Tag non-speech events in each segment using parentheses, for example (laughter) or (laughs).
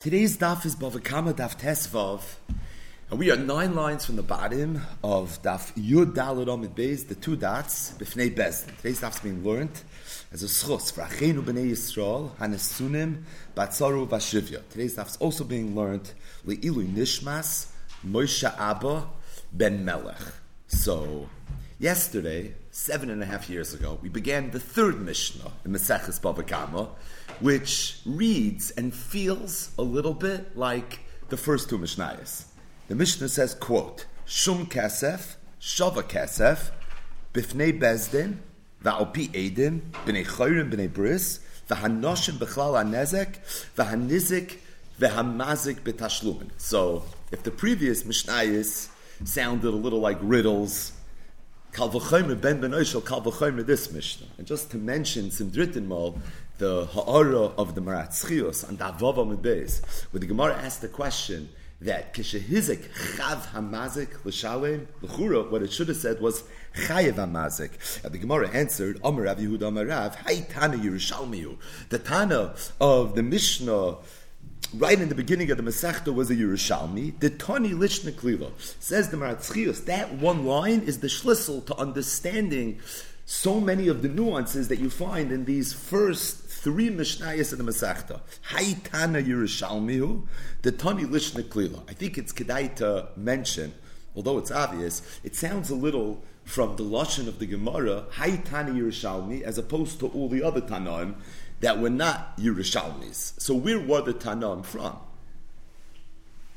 Today's daf is Bavakama Daf Tesvav, and we are nine lines from the bottom of Daf Yud Dalad Amid Beis, the two dots, Bifnei Bezdin. Today's daf is being learned as a schus for Achenu Bnei Yisrael, Hanesunim, Batzaru Vashivya. Today's daf is also being learned Le'ilu Nishmas, Moshe Abba Ben Melech. So, yesterday, seven and a half years ago, we began the third Mishnah in Maseches Bavakama, which reads and feels a little bit like the first two Mishnayos. The Mishnah says, quote, Shum kasef, Shava Kesef, Bifnei Bezdin, Va'opi Edim, B'nei Choyrim, B'nei Bris, V'hanoshim B'chlal HaNezek, V'hanizik, V'hamazik B'tashlumin. So, if the previous Mishnayos sounded a little like riddles, Kal v'chomer ben ben oishel kal v'chomer this Mishnah. And just to mention some Drittenmal, the ha'ara of the Maratzchios and Avava Mebeis, where the Gemara asked the question that kishehizik chav hamazik l'shalem l'chura, what it should have said was chayev hamazik. And the Gemara answered, Omer Rav Yehuda Omer Rav, Tana Yerushalmiyu. The Tana of the Mishnah right in the beginning of the Masechta was a Yerushalmi. The Tani Lishna Klila says the Maratzchios. That one line is the schlüssel to understanding so many of the nuances that you find in these first three Mishnayos in the Masechta. Haitana Yerushalmihu, the Tani Lishna Klila. I think it's kedai to mention, although it's obvious, it sounds a little from the lashon of the Gemara, Haitana Yerushalmi, as opposed to all the other Tanaim that were not Yerushalmis. So where were the Tanaim from?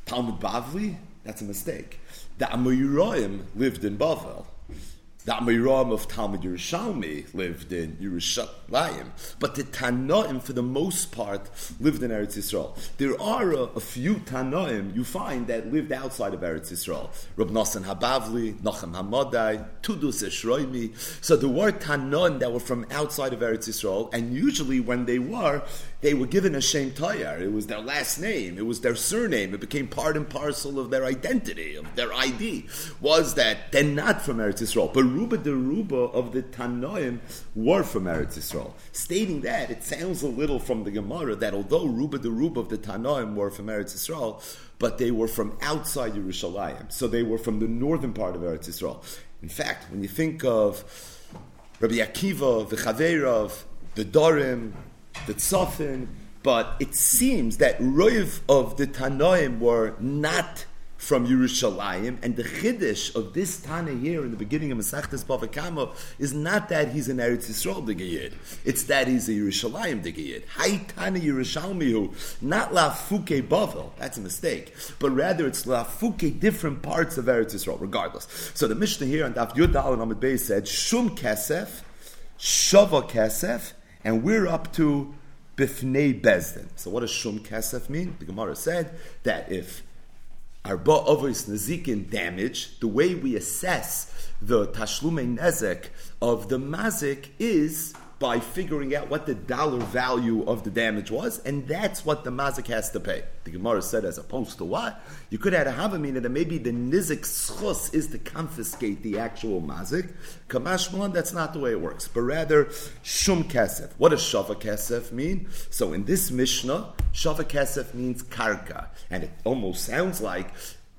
Talmud Bavli? That's a mistake. The Amoyroim lived in Bavel. The Amiram of Talmud Yerushalmi lived in Yerushalayim, but the Tanoim, for the most part, lived in Eretz Yisrael. There are a, a few Tanoim you find that lived outside of Eretz Yisrael. Rab Nosson Habavli, Nochem Hamadai, Tudus Eshroimi. So there were Tanoim that were from outside of Eretz Yisrael, and usually when they were, they were given a Shem Tayar. It was their last name, it was their surname, it became part and parcel of their identity, of their ID, was that they're not from Eretz Yisrael. But Ruba de Ruba of the Tanoim were from Eretz Yisrael. Stating that, it sounds a little from the Gemara that although Ruba de Ruba of the Tanoim were from Eretz Yisrael, but they were from outside Yerushalayim. So they were from the northern part of Eretz Yisrael. In fact, when you think of Rabbi Akiva, the Chaverov, the Dorim, the Tzofin, but it seems that Roiv of the Tanoim were not from Yerushalayim, and the chiddush of this Tana here in the beginning of Masechtas Bavakama is not that he's an Eretz Yisrael Digayid, it's that he's a Yerushalayim Digayid. Hai Tana Yerushalmihu, not La Fuke Bavel, that's a mistake, but rather it's La Fuke different parts of Eretz Yisrael, regardless. So the Mishnah here on Daf Yud Dal and Amid Bey said, Shum Kesef, Shava Kesef, and we're up to Bifnei Bezdin. So what does Shum Kesef mean? The Gemara said that if our Arba Avos Nazikin damage, the way we assess the Tashlume Nezek of the Mazik is by figuring out what the dollar value of the damage was, and that's what the mazik has to pay. The Gemara said, as opposed to what? You could add a havamina that maybe the nizik schus is to confiscate the actual mazik. Kamashmalan, that's not the way it works, but rather shum kesef. What does shava kesef mean? So in this Mishnah, shava kesef means karka, and it almost sounds like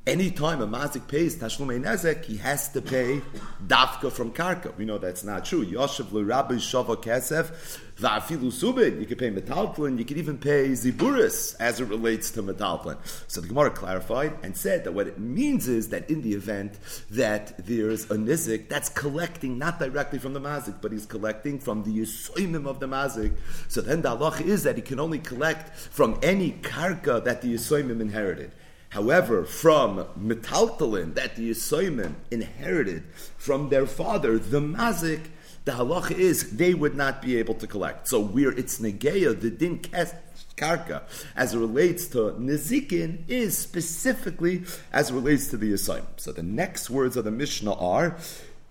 Anytime a mazik pays tashlumei nezek, he has to pay dafka from karka. We know that's not true. Yoshev l'rabbi shava kesef va'afilu subin. You can pay metalplin. You can even pay ziburis as it relates to metalplin. So the Gemara clarified and said that what it means is that in the event that there's a nizik that's collecting not directly from the mazik, but he's collecting from the yisoimim of the mazik. So then the halach is that he can only collect from any karka that the yisoimim inherited. However, from metaltalin that the Yisoimim inherited from their father, the mazik, the halacha is they would not be able to collect. So where it's negeya, the din karka, as it relates to nizikin, is specifically as it relates to the Yisoimim. So the next words of the Mishnah are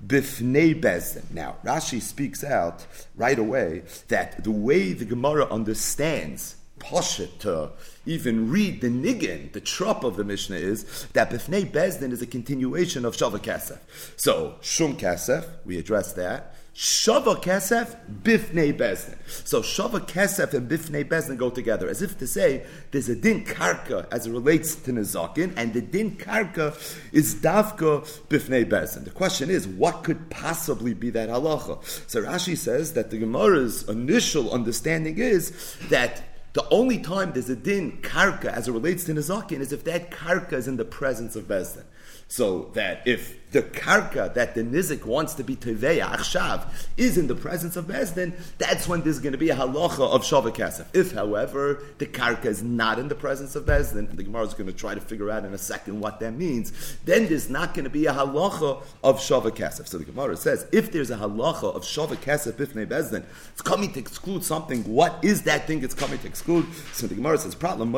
bifnei bezdin. Now, Rashi speaks out right away that the way the Gemara understands Pasha to even read the niggin, the trop of the Mishnah is that Bifnei Bezdin is a continuation of Shava Kesef. So, Shum Kesef, we address that. Shava Kesef, Bifnei Bezdin. So Shava Kesef and Bifnei Bezdin go together, as if to say there's a din karka as it relates to Nezakin, and the din karka is Davka Bifnei Bezdin. The question is, what could possibly be that halacha? So Rashi says that the Gemara's initial understanding is that the only time there's a din karka as it relates to Nezakin is if that karka is in the presence of Bezdin. So that if the karka that the nizik wants to be teveya achshav is in the presence of Bezdin, that's when there's going to be a halacha of shava kesef. If, however, the karka is not in the presence of Bezdin, the Gemara is going to try to figure out in a second what that means, then there's not going to be a halacha of shava kesef. So the Gemara says, if there's a halacha of shava kesef bifnei Bezdin, it's coming to exclude something. What is that thing it's coming to exclude? So the Gemara says, problem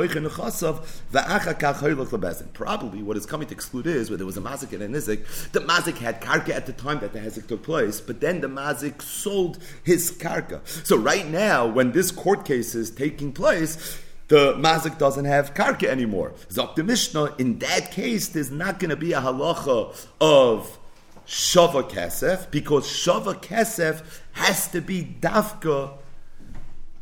Probably what is coming to exclude is where there was a mazik and a nizik the mazik had karka at the time that the hezek took place, but then the mazik sold his karka. So right now, when this court case is taking place, the mazik doesn't have karka anymore. Zok the Mishnah, in that case, there's not going to be a halacha of shava kesef, because shava kesef has to be dafka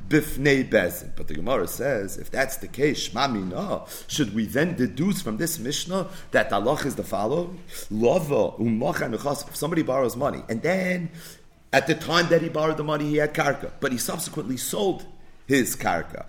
bifnei bezin. But the Gemara says, if that's the case, shmamina, should we then deduce from this Mishnah that Allah is the following? Lova umacha If somebody borrows money, and then at the time that he borrowed the money, he had karka, but he subsequently sold his karka.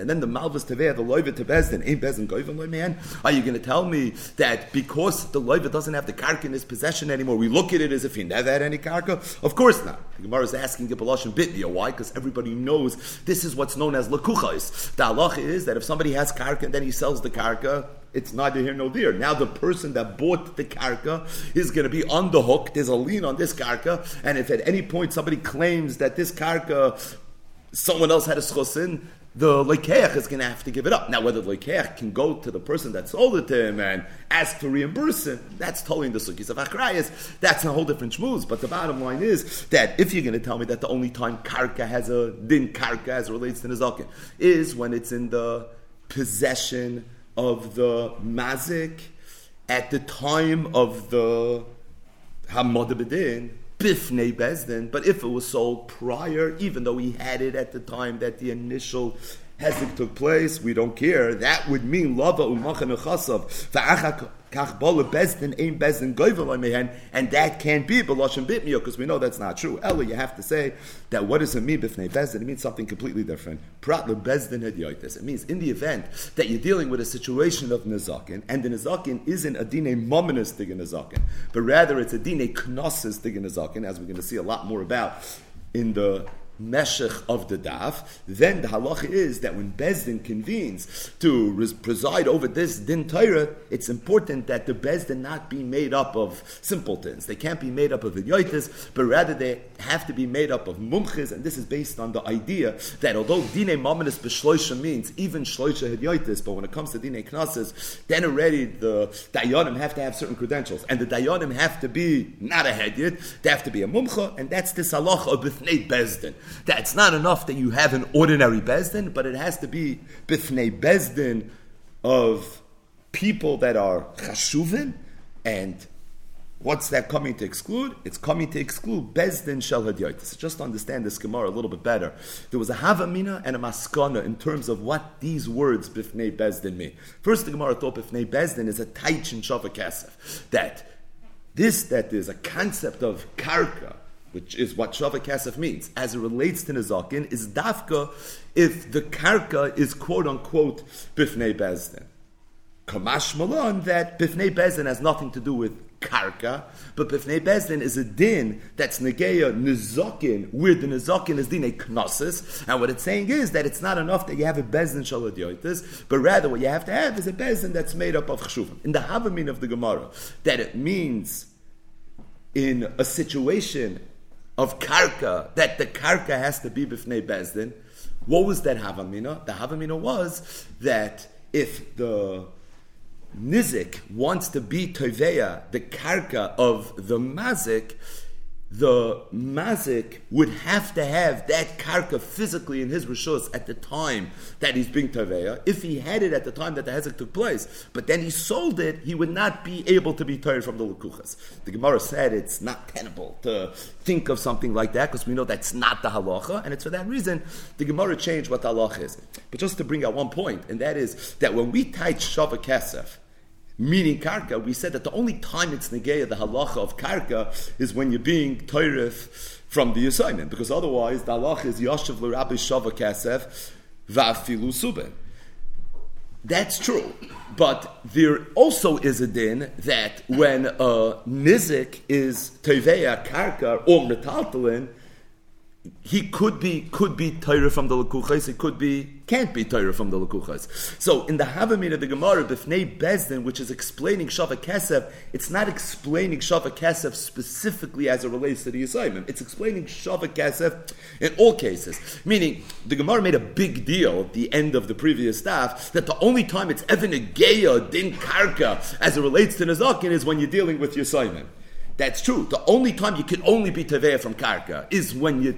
And then the malvus teveh, the loiva to bezdin, ain't bezdin goyim man. Are you going to tell me that because the loiva doesn't have the karka in his possession anymore, we look at it as if he never had any karka? Of course not. The Gemara is asking the Balosh and Bitnia. Why? Because everybody knows this is what's known as lakuchais. The halacha is that if somebody has karka and then he sells the karka, it's neither here nor there. Now the person that bought the karka is going to be on the hook. There's a lien on this karka, and if at any point somebody claims that this karka someone else had a schosin, the lekeach is going to have to give it up. Now, whether the lekeach can go to the person that sold it to him and ask for reimbursement, that's totally in the sukkis of achrayas. That's a whole different shmooze. But the bottom line is that if you're going to tell me that the only time karka has a din karka as relates to nizakin is when it's in the possession of the mazik at the time of the hamod bifnei bezdin, but if it was sold prior, even though he had it at the time that the initial hezek took place, we don't care. That would mean lava umachan echasav and that can't be beloshem bitmio because we know that's not true. Ella, you have to say that what does it mean bifnei bezdin? It means something completely different. Prat le bezdin hadyoitis. It means in the event that you're dealing with a situation of nezakin, and the nezakin isn't a dine mominus diggin nezakin, but rather it's a dine knosses diggin nezakin, as we're going to see a lot more about in the meshech of the daf, then the halacha is that when Bezdin convenes to res- preside over this din Torah, it's important that the Bezdin not be made up of simpletons. They can't be made up of idiotas, but rather they have to be made up of mumches, and this is based on the idea that although dine mamanis b'shloisha means even shloisha idiotas, but when it comes to dine knases, then already the dayanim have to have certain credentials, and the dayanim have to be not a hedyot, they have to be a mumcha, and that's this halacha of b'fnei Bezdin. That's not enough that you have an ordinary Bezdin, but it has to be Bifnei Bezdin of people that are chashuvin, and what's that coming to exclude? It's coming to exclude Bezdin Shel Hadyotis. Just to understand this Gemara a little bit better, there was a Havamina and a Maskana in terms of what these words Bifnei Bezdin mean. First, the Gemara thought Bifnei Bezdin is a Taichin Shava Kesef, that this, that there's a concept of karka, which is what Shava Kesef means, as it relates to Nizakin, is dafka if the karka is quote unquote bifnei bezdin. Kamash Malon that bifnei bezdin has nothing to do with karka, but bifnei bezdin is a din that's negeya nizakin, where the nizakin is din a knossis, and what it's saying is that it's not enough that you have a bezdin shaladiotis, but rather what you have to have is a bezdin that's made up of chshuvim. In the havamin of the Gemara, that it means in a situation of karka, that the karka has to be b'fnei bezdin. What was that havamina? The havamina was that if the nizik wants to be toveya, the karka of the mazik, the mazik would have to have that karka physically in his rishus at the time that he's being taveya. If he had it at the time that the hezek took place, but then he sold it, he would not be able to be tired from the lukuchas. The Gemara said it's not tenable to think of something like that because we know that's not the halacha, and it's for that reason the Gemara changed what the halacha is. But just to bring out one point, and that is that when we tied shava kesef, meaning karka, we said that the only time it's negeya, the halacha of karka, is when you're being toirif from the assignment, because otherwise the halacha is yashav l'rabi shava kesef va'afilu suben. That's true. But there also is a din that when a nizik is teveya karka or metaltalin, he could be could be Torah from the Lakuchas, it could be can't be Torah from the Lakuchas. So in the Havamid of the Gemara, Bifnei Bezdin, which is explaining Shava Kesef, it's not explaining Shava Kesef specifically as it relates to the assignment. It's explaining Shava Kesef in all cases. Meaning, the Gemara made a big deal at the end of the previous staff that the only time it's ever Negeya, Din Karka, as it relates to Nazakin is when you're dealing with your assignment. That's true. The only time you can only be Teveya from Karka is when you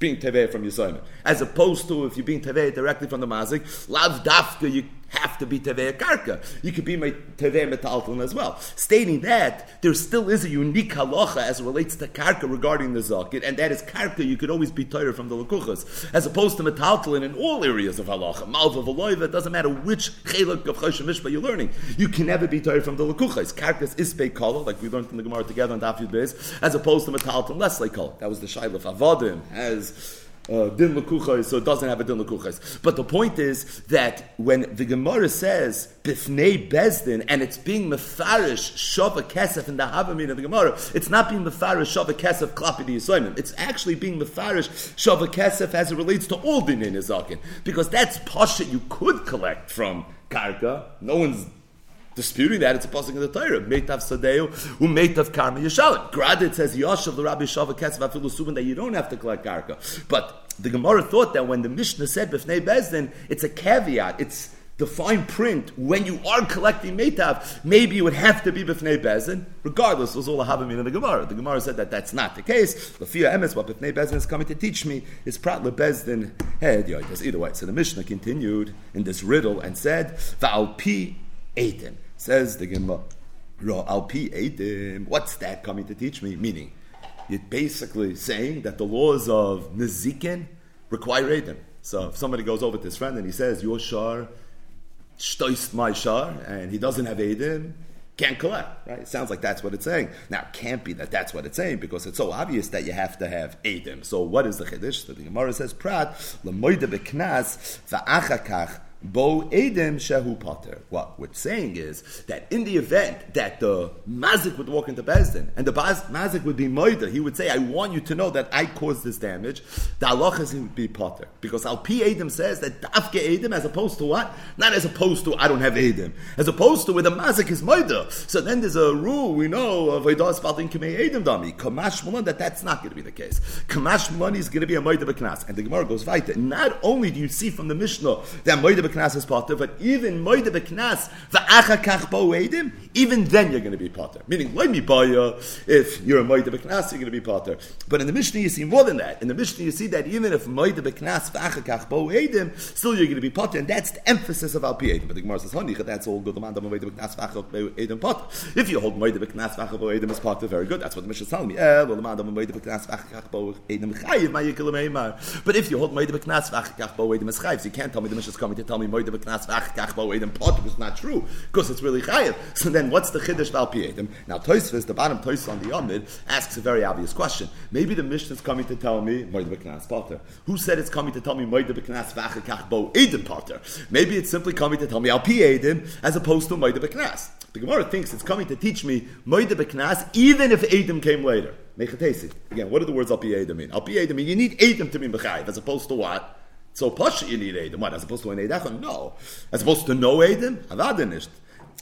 being tevei from Yisoyim. As opposed to if you're being tevei directly from the mazik, lav dafka, you have to be tevei karka. You could be tevei metalton as well. Stating that there still is a unique halacha as it relates to karka regarding the zakit, and that is karka. You could always be tired from the lakuchas, as opposed to metalton in all areas of halacha. Malva v'loiva. It doesn't matter which chelak of choshen mishpa you're learning. You can never be tired from the lakuchas. Karkas is kala, like we learned in the Gemara together on Daf Yud as opposed to metalton less like kala. That was the shaila of avodim as uh, din so it doesn't have a din lekuchais. But the point is that when the Gemara says bifnei bezdin and it's being mefarish shava kesef in the havamin of the Gemara, it's not being mefarish shava kesef the yisoyim. It's actually being mefarish shava kesef as it relates to all din in Izakin, because that's pasha you could collect from karka. No one's disputing that, it's a passing of the Torah. Meitav Sadeu, Umeitav Karma Yeshalim. It says Yoshav the Rabbi Shava Ketzav Afilu that you don't have to collect Karka. But the Gemara thought that when the Mishnah said Bifnei Bezdin, it's a caveat. It's the fine print when you are collecting Meitav, maybe it would have to be Bifnei Bezdin. Regardless, was all a Havamim in the Gemara. The Gemara said that that's not the case. Lafia Emes, what Bifnei Bezdin is coming to teach me is Prat Bezdin Head Yoitas. Either way. So the Mishnah continued in this riddle and said, Va'al Pi Eitim. Says the Gemara, Al Pi Eitim. What's that coming to teach me? Meaning, you're basically saying that the laws of Nezikin require Eitim. So if somebody goes over to his friend and he says, Your shar stoist my shar, and he doesn't have Eidim, can't collect, right? It sounds like that's what it's saying. Now, it can't be that that's what it's saying because it's so obvious that you have to have Eidim. So, what is the Chiddush? So the Gemara says, Prat, lemoide beknas, va'achakach, Bo Edem Shehu Potter. What we're saying is that in the event that the Mazik would walk into Bezdin and the Mazik would be Moida, he would say, I want you to know that I caused this damage. The Allah would be Potter. Because Al P. Edem says that Dafke Edem as opposed to what? Not as opposed to I don't have Edem. As opposed to where the Mazik is Moida. So then there's a rule we know of Eidas Fatin Kamei Edem Dami. Kamash Mulan that that's not going to be the case. Kamash Mulan is going to be a Moida Beknas. And the Gemara goes right. Not only do you see from the Mishnah that Moida Beknas is potter, but even Moide Beknas, even then you're going to be potter. Meaning, let me buy if you're a Moide Beknas, you're going to be potter. But in the Mishnah, you see more than that. In the Mishnah, you see that even if Moide Beknas, Va'achakach Bo'edim, still you're going to be potter, and that's the emphasis of Al. But the Gemara says, honey, that's all good. If you hold Moide Beknas, Va'achakach Bo'edim is potter, very good. That's what the Mishnah is telling me. Eh, But if you hold Moide Beknas, Va'achakach Bo'edim is chayiv, so you can't tell me the Mishnah is coming to tell me Moide Beknas, Va'achakach Bo'edim potter, it's not true, because it's really chayiv. So then what's the chiddush val piedim? Now Toisvis, the bottom Toisvis on the Yomid, asks a very obvious question. Maybe the Mishnah is coming to tell me Moide Beknas potter. Who said it's coming to tell me Moide Beknas Va'achakach Bo'edim potter? Maybe it's simply coming to tell me Al Piedim as opposed to Moide Beknas. The Gemara thinks it's coming to teach me Moide Beknas even if Edim came later. Again, what do the words Al Piedim mean? Al Piedim mean you need Edim to be Mechayiv as opposed to what? So Pasha you need Edim. What? As opposed to an Eidachon? No. As opposed to no Edim? Avadanisht.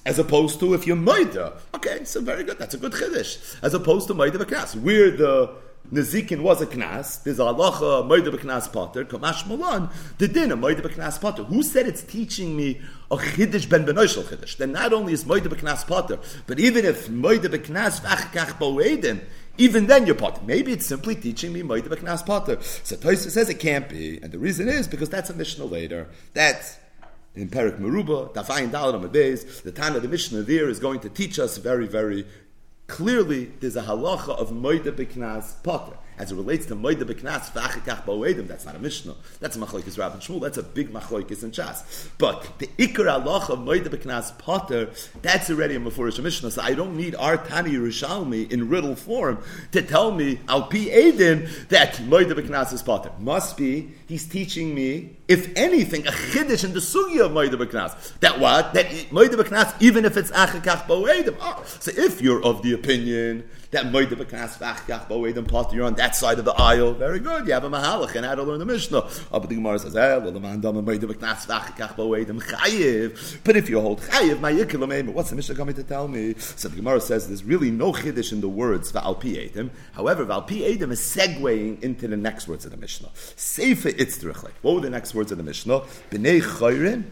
As opposed to if you're Maida. Okay, so very good. That's a good Chiddush. As opposed to Maida Beknas. Where the Nezikin was a knas. There's a halacha moida b'knas potter. Kamash malan the din a moida b'knas potter. Who said it's teaching me a chiddush ben benoishel chiddush? Then not only is moida b'knas potter, but even if moida b'knas v'achkach bo'edim, even then you're potter. Maybe it's simply teaching me Moida Beknas potter. So Toysa says it can't be, and the reason is because that's a Mishnah later. That's in Perik Meruba, Dafayin Dalit on the time of the Mishnah there is going to teach us very, very clearly there's a halacha of Moida Beknas potter as it relates to Moida Beknas V'achikach Ba'oedim, that's not a Mishnah. That's a Machlokes Rav and Shmuel. That's a big Machlokes in Chas. But the Iker Allah of Moida Beknas Potter, that's already a Mefurish Mishnah. So I don't need our Tani Yerushalmi in riddle form to tell me Al Pi Edim that Moida Beknas is Potter. Must be he's teaching me, if anything, a chiddush in the sugi of Moida Beknas. That what? That Moida Beknas, even if it's Achikach Ba'oedim. Oh, so if you're of the opinion that Moida Beknas V'achikach Ba'oedim Potter, you're on that side of the aisle, very good. You have a mahalach and how to learn the Mishnah. Oh, but the Gemara says, eh, but if you hold chayiv, my what's the Mishnah coming to tell me? So the Gemara says there's really no chiddush in the words va'al pi However, va'al pi is segueing into the next words of the Mishnah. Seifa itzrich. What were the next words of the Mishnah? B'nei chayrin,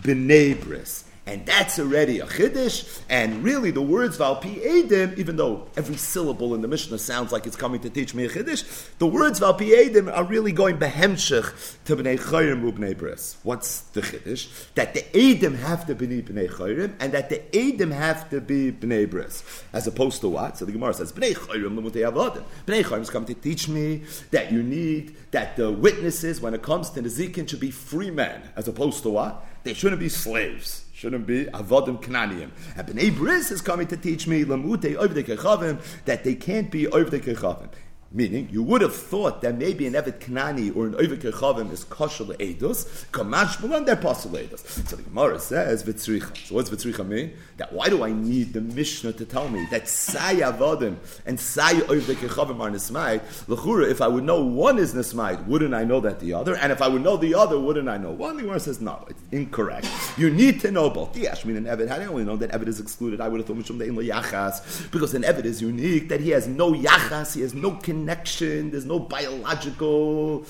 b'nei bris. And that's already a chiddush. And really, the words valpi edim, even though every syllable in the Mishnah sounds like it's coming to teach me a chiddush, the words valpi edim are really going behemshich to bnei chayrim ubnei bris. What's the chiddush? That the edim have to be bnei chayrim, and that the edim have to be bnei bris, as opposed to what? So the Gemara says bnei chayrim lemutei avodim. Bnei chayrim is coming to teach me that you need that the witnesses, when it comes to the zikin, should be free men, as opposed to what? They shouldn't be slaves shouldn't be avodim knaniyim. And Bnei Bris is coming to teach me lamute kechavim that they can't be over the kechavim. Meaning, you would have thought that maybe an Evet Knani or an Oivik Chavim is kosher Eidus, Kamash Bulan, they're possible Eidus. So the Gemara says, Vitzricha. So what's Vitzricha mean? That why do I need the Mishnah to tell me that Sai Avodim and Sai Oivik Chavim are Nismaid? L'chura, if I would know one is Nismaid, wouldn't I know that the other? And if I would know the other, wouldn't I know one? The Gemara says, no, it's incorrect. You need to know both. Yes, I mean, an Evet, how do I only know that Evet is excluded? I would have thought Mishum De'in Yachas, because an Evet is unique, that he has no Yachas, he has no connection connection, there's no biological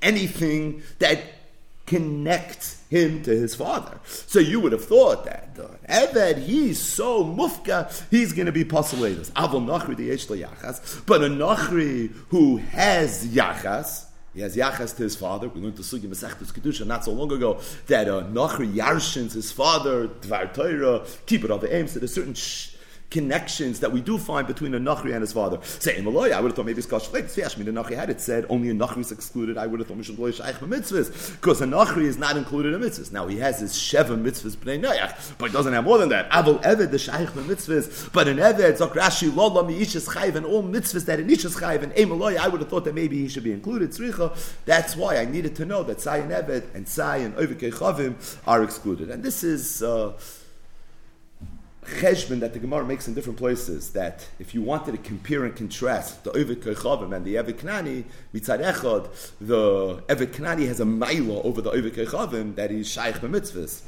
anything that connects him to his father. So you would have thought that the Eved, he's so mufka, he's going to be posulatus. Avol Nachri the Yachas, but a Nachri who has Yachas, he has yachas to his father. We learned the sugi Masechtus Kedusha not so long ago that uh, Nachri yarshins his father, Dvar Torah, keep it of the aim. So there's certain sh- connections that we do find between a Nachri and his father. Say, Imaloy, I would have thought maybe it's Kosh Flake. Fiash, the Nachri had it said only a Nachri is excluded. I would have thought Mishal Loy Shaykh mitzvahs because a Nachri is not included in mitzvahs. Now he has his Sheva mitzvahs b'nei Noach, but he doesn't have more than that. Avol Eved the Shaykh mitzvahs, but in Eved Zokrashi Lola Miishas Chayv and all mitzvahs that in Ishas Chayv and Imaloy, I would have thought that maybe he should be included. Tzricha. That's why I needed to know that Sai and Eved and Sai and Ovikei Chavim are excluded, and this is. Uh, cheshbon that the Gemara makes in different places, that if you wanted to compare and contrast the Ovid Kechavim and the Evet Knani, mitzad echad, the Evet Knani has a maila over the Ovid Kechavim that he's shaykh b'mitzvahs.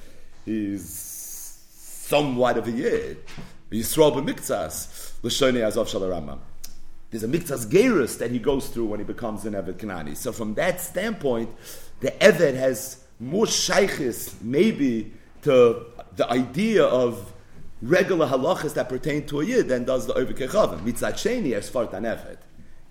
He's somewhat of a yid. Yisrael b'miktzas, l'shonei azov shal There's a miktzas gerus that he goes through when he becomes an Evet Knani. So from that standpoint, the Evet has more shaykhis, maybe, to the idea of regular halachas that pertain to a yid than does the Ovid Kechavim. Mitzat Sheni, as far as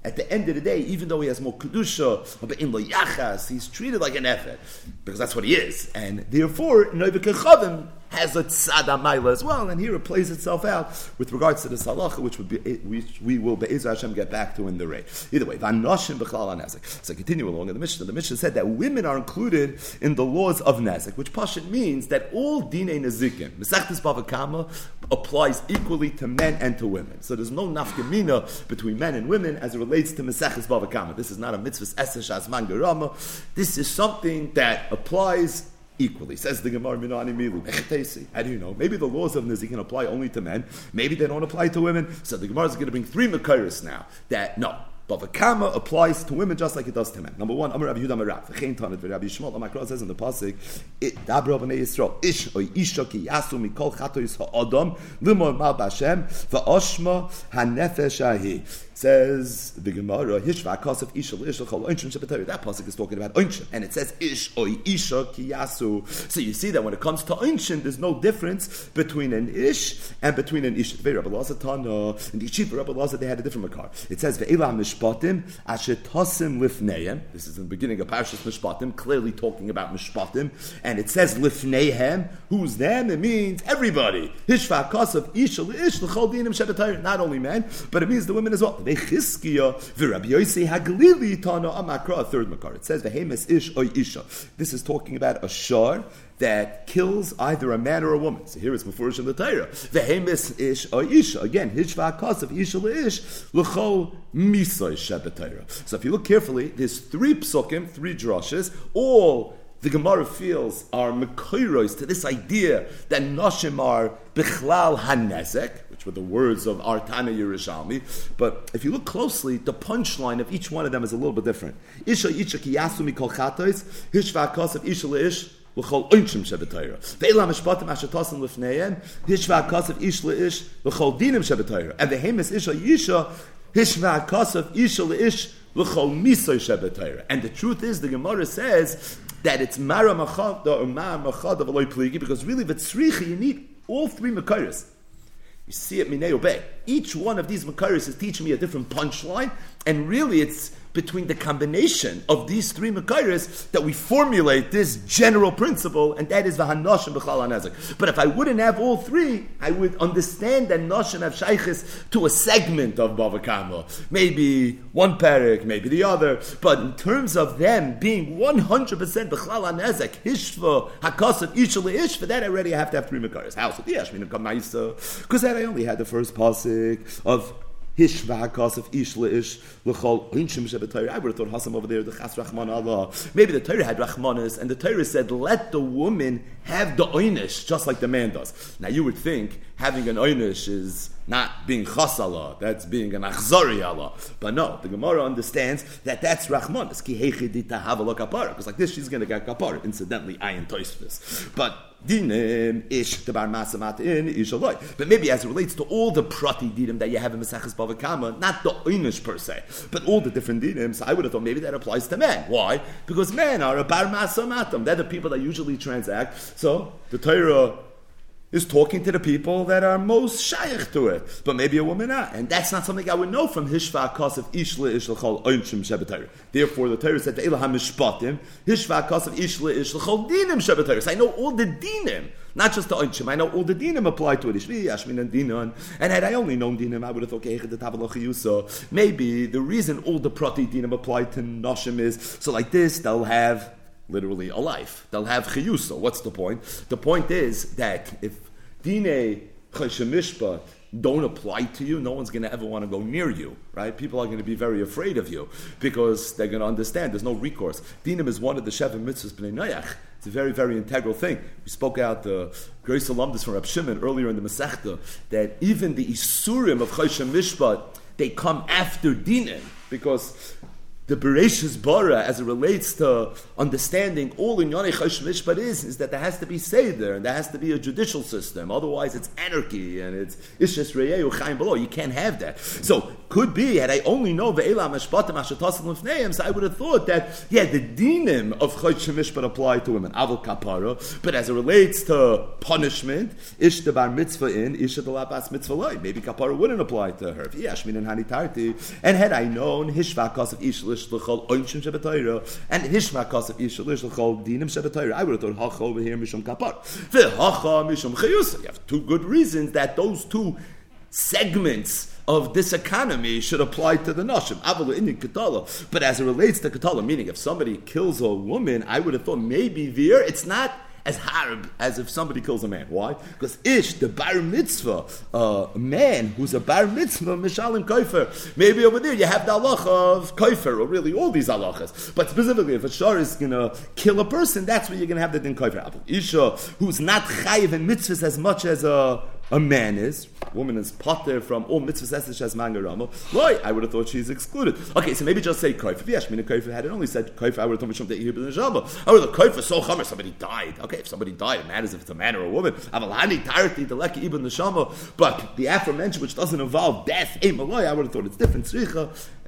at the end of the day, even though he has more kedusha, but in lo he's treated like an effort because that's what he is, and therefore, Noivik Chavim has a tzad maila as well, and here it plays itself out with regards to the salacha, which would be which we will be'ezra Hashem get back to in the rate. Either way, vanoshim b'chlal nezek. So continue along in the Mishnah. The Mishnah said that women are included in the laws of nezek, which pashit means that all dine nezikin, mesachtes bavakama, applies equally to men and to women. So there's no nafkamina between men and women as it relates to mesachtes bavakama. This is not a mitzvah esesh asman gerama. This is something that applies equally. Says the Gemara Minani Milu. How do you know? Maybe the laws of Nizik can apply only to men. Maybe they don't apply to women. So the Gemara is going to bring three Makairis now. That no. But the kama applies to women just like it does to men. Number one, Amar Rabbi Yehuda Marav. V'chein tanit v'Rabbi Yishmael. Amakra says in the pasuk, Dabra b'nei Yisrael, Ish oy isha ki yasu mikol chatois ha'adam, limor mal b'Hashem, v'oshma ha'nefesh ahi. Says the Gemara, Hishva Kasef Isha Isha Chol Oinshim Shabbatari. That pasuk is talking about Oinshim, and it says Ish Oy Isha Kiyasu. So you see that when it comes to Oinshim, there's no difference between an Ish and between an Ish. Very Rabbi Lazar Tana, in the Yeshiva Rabbi Lazar, they had a different makar. It says Ve'ela Mishpatim Asher Tosim This is in the beginning of Parshas Mishpatim, clearly talking about Mishpatim, and it says Lifneihem. Who's them? It means everybody. Hishva Kasef Isha Ish L'Chol Dinim. Not only men, but it means the women as well. Vechizkiya v'Rabbi Yossi Haglili Tana Amakra, a third makar. It says Vehemes Ish Oy Isha. This is talking about a shar that kills either a man or a woman. So here it's Mefurish in the Torah. Vehemes Ish Oy Isha. Again, Hishva Kasav Isha Le'ish L'chol Misoy Shabbat So if you look carefully, there's three psukim, three drushes, all the Gemara feels are mekoiros to this idea that noshim are bichlal hanezek, which the words of Artana Yerushalmi. But if you look closely, the punchline of each one of them is a little bit different. Isha isha ki yasu mikol chatos, hishva kosef isha leish, l'chol oinshim shebetayra. Ve'ela mishpatim asher tosim lifneihem, hishva kosef ish leish, l'chol dinim shebetayra. And the hemis isha yisha, hishva kosef isha leish, l'chol misoy shebetayra. And the truth is, the Gemara says that it's mara machad or ma machad of aloy pligi, because really, v'tzricha, you need all three makaris. You see it mineo bay. Each one of these makaris is teaching me a different punchline, and really it's between the combination of these three Makairis that we formulate this general principle, and that is Vahanoshim B'chal HaNezek. But if I wouldn't have all three, I would understand that Noshim have Shaykhis to a segment of Bava Kama. Maybe one parak, maybe the other. But in terms of them being 100% B'chal HaNezek, Hishva, Hakasat, Ishal Ish, for that already, I already have to have three Makairis. How? Yeah, Because that I only had the first pasuk of Hishva of ish leish l'chol inshim shebetayr. I would have thought Hasam over there the chas rachman Allah. Maybe the Torah had rachmanis, and the Torah said, "Let the woman have the oynish, just like the man does." Now you would think having an oynish is not being chasala, that's being an achzari Allah. But no, the Gemara understands that that's rachmanis. Ki Because like this, she's going to get kapara. Incidentally, I ayin toisvis. But dinim ish the bar masamat in ish aloi. But maybe as it relates to all the prati dinim that you have in Maseches Bava Kama, not the oinish per se, but all the different dinim, so I would have thought maybe that applies to men. Why? Because men are a bar masamatim. They're the people that usually transact. So the Torah is talking to the people that are most shaykh to it, but maybe a woman not. And that's not something I would know from Hishva Kosef Ishla Ishlachol Oinshim Shebetayr. Therefore, the Torah said, Ve'ila HaMishpatim, Hishva Kosef Ishla Ishlachol Dinim Shebetayr. So I know all the Dinim. Not just the Oinshim, I know all the dinim apply to it. Ishvi, Ashmin, and Dinon. And had I only known dinim, I would have thought, Tavalach Maybe the reason all the Prati dinim apply to Noshim is so like this, they'll have literally a life. They'll have chiyusa. What's the point? The point is that if dine cheshemishpat don't apply to you, no one's going to ever want to go near you, right? People are going to be very afraid of you because they're going to understand there's no recourse. Dinim is one of the Sheva mitzvahs b'nei Noach. It's a very, very integral thing. We spoke out the Grace Alumnus from Rab Shimon earlier in the Masechta that even the Isurim of Choshen Mishpat, they come after Dinim because the Bereshis Bara, as it relates to understanding all in Yonei Mishpat is, is that there has to be Seder, and there has to be a judicial system. Otherwise, it's anarchy, and it's Ishas Reyehu Chaim Below. You can't have that. So, could be, had I only known Ve'elam Mishpatim Ashatasim Lefneim, so I would have thought that, yeah, the dinim of Chosh Mishpat apply to women, Avil Kapara, but as it relates to punishment, Ish the Bar Mitzvah in, Ish the Mitzvah Loi. Maybe Kapara wouldn't apply to her. And had I known Hishvakas of Ish l'chol oinshim shebetayra and hishma kasef yishlish l'chol dinim shebetayra. I would have thought hacha over here mishum kapar. V'hacha mishum chayus. You have two good reasons that those two segments of this economy should apply to the nashim. But as it relates to katala, meaning if somebody kills a woman, I would have thought maybe there it's not as harb as if somebody kills a man. Why? Because ish, the bar mitzvah, uh, man who's a bar mitzvah, mishalim koifer. Maybe over there you have the halacha of koifer, or really all these halachas. But specifically, if a shar is going to kill a person, that's where you're going to have the din koifer. Isha, who's not chayiv in mitzvahs as much as a a man is, woman is potter from all mitzvahs esish as mangarama, why? I would have thought she's excluded. Okay, so maybe just say koif. Yes, I mean, koif had it only said koif, I would have thought that here b'nei shama. I would have koif is so chamer, somebody died. Okay, if somebody died, it matters if it's a man or a woman. Avalani tarati deleki ibn neshama, but the aforementioned, which doesn't involve death, eh, a malay, I would have thought it's different.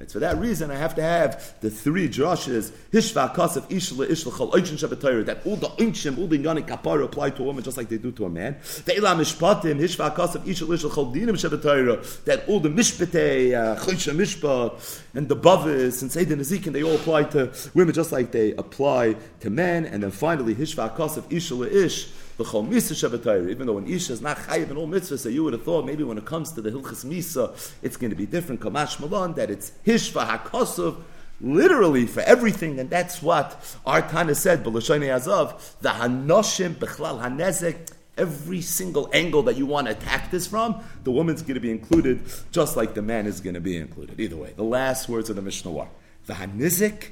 It's for that reason I have to have the three drushes, hishva kasef ishla ishla chol oichin that all the oinchim, all the yoni kapara apply to a woman just like they do to a man. Ve'ila mishpatim, hishva kasef ishla ishla chol dinim that all the mishpatei, uh, chosha mishpat, and the bavis, and Seder Nezikin, they all apply to women just like they apply to men. And then finally, hishva kasef ishla ish, the chol misa shabbatayr, even though an isha is not chayiv in all mitzvahs, so you would have thought maybe when it comes to the hilchas misa, it's going to be different. Kamash malan, that it's hishva hakosov, literally for everything, and that's what our Tana said, B'Lashonei Azov, the Hanoshim Bechlal Hanezek, every single angle that you want to attack this from, the woman's going to be included, just like the man is going to be included. Either way, the last words of the Mishnah were, the Hanizik,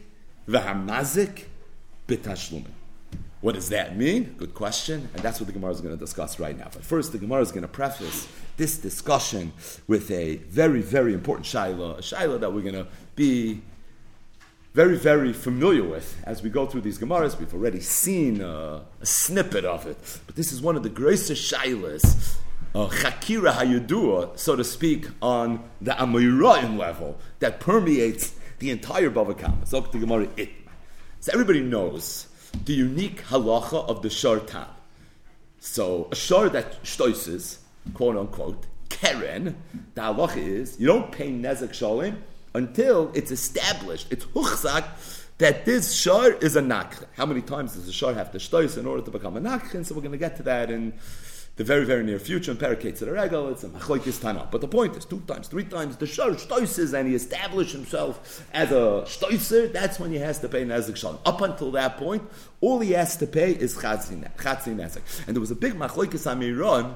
the Hamazik, Bitashlumin. What does that mean? Good question, and that's what the Gemara is going to discuss right now. But first, the Gemara is going to preface this discussion with a very, very important shaila, a shaila that we're going to be very, very familiar with as we go through these Gemaras. We've already seen a, a snippet of it, but this is one of the greatest shailas, uh, Chakira Hayudua, so to speak, on the Amoirayim level that permeates the entire Bava Kama. So the Gemara Itma. So everybody knows the unique halacha of the shar tab. So a shar that shtoises, quote unquote, keren, the halacha is you don't pay nezek shalim until it's established, it's huchzak, that this shar is a nakh. How many times does the shar have to shtois in order to become a nakh? And so we're going to get to that in the very, very near future in Parakate the Regal, it's a Machoikis Tana. But the point is, two times, three times, the Shar shtoises and he established himself as a shtoiser, that's when he has to pay Nezik Shalom. Up until that point, all he has to pay is Chatzi Nezik. And there was a big Machoikis Amiron,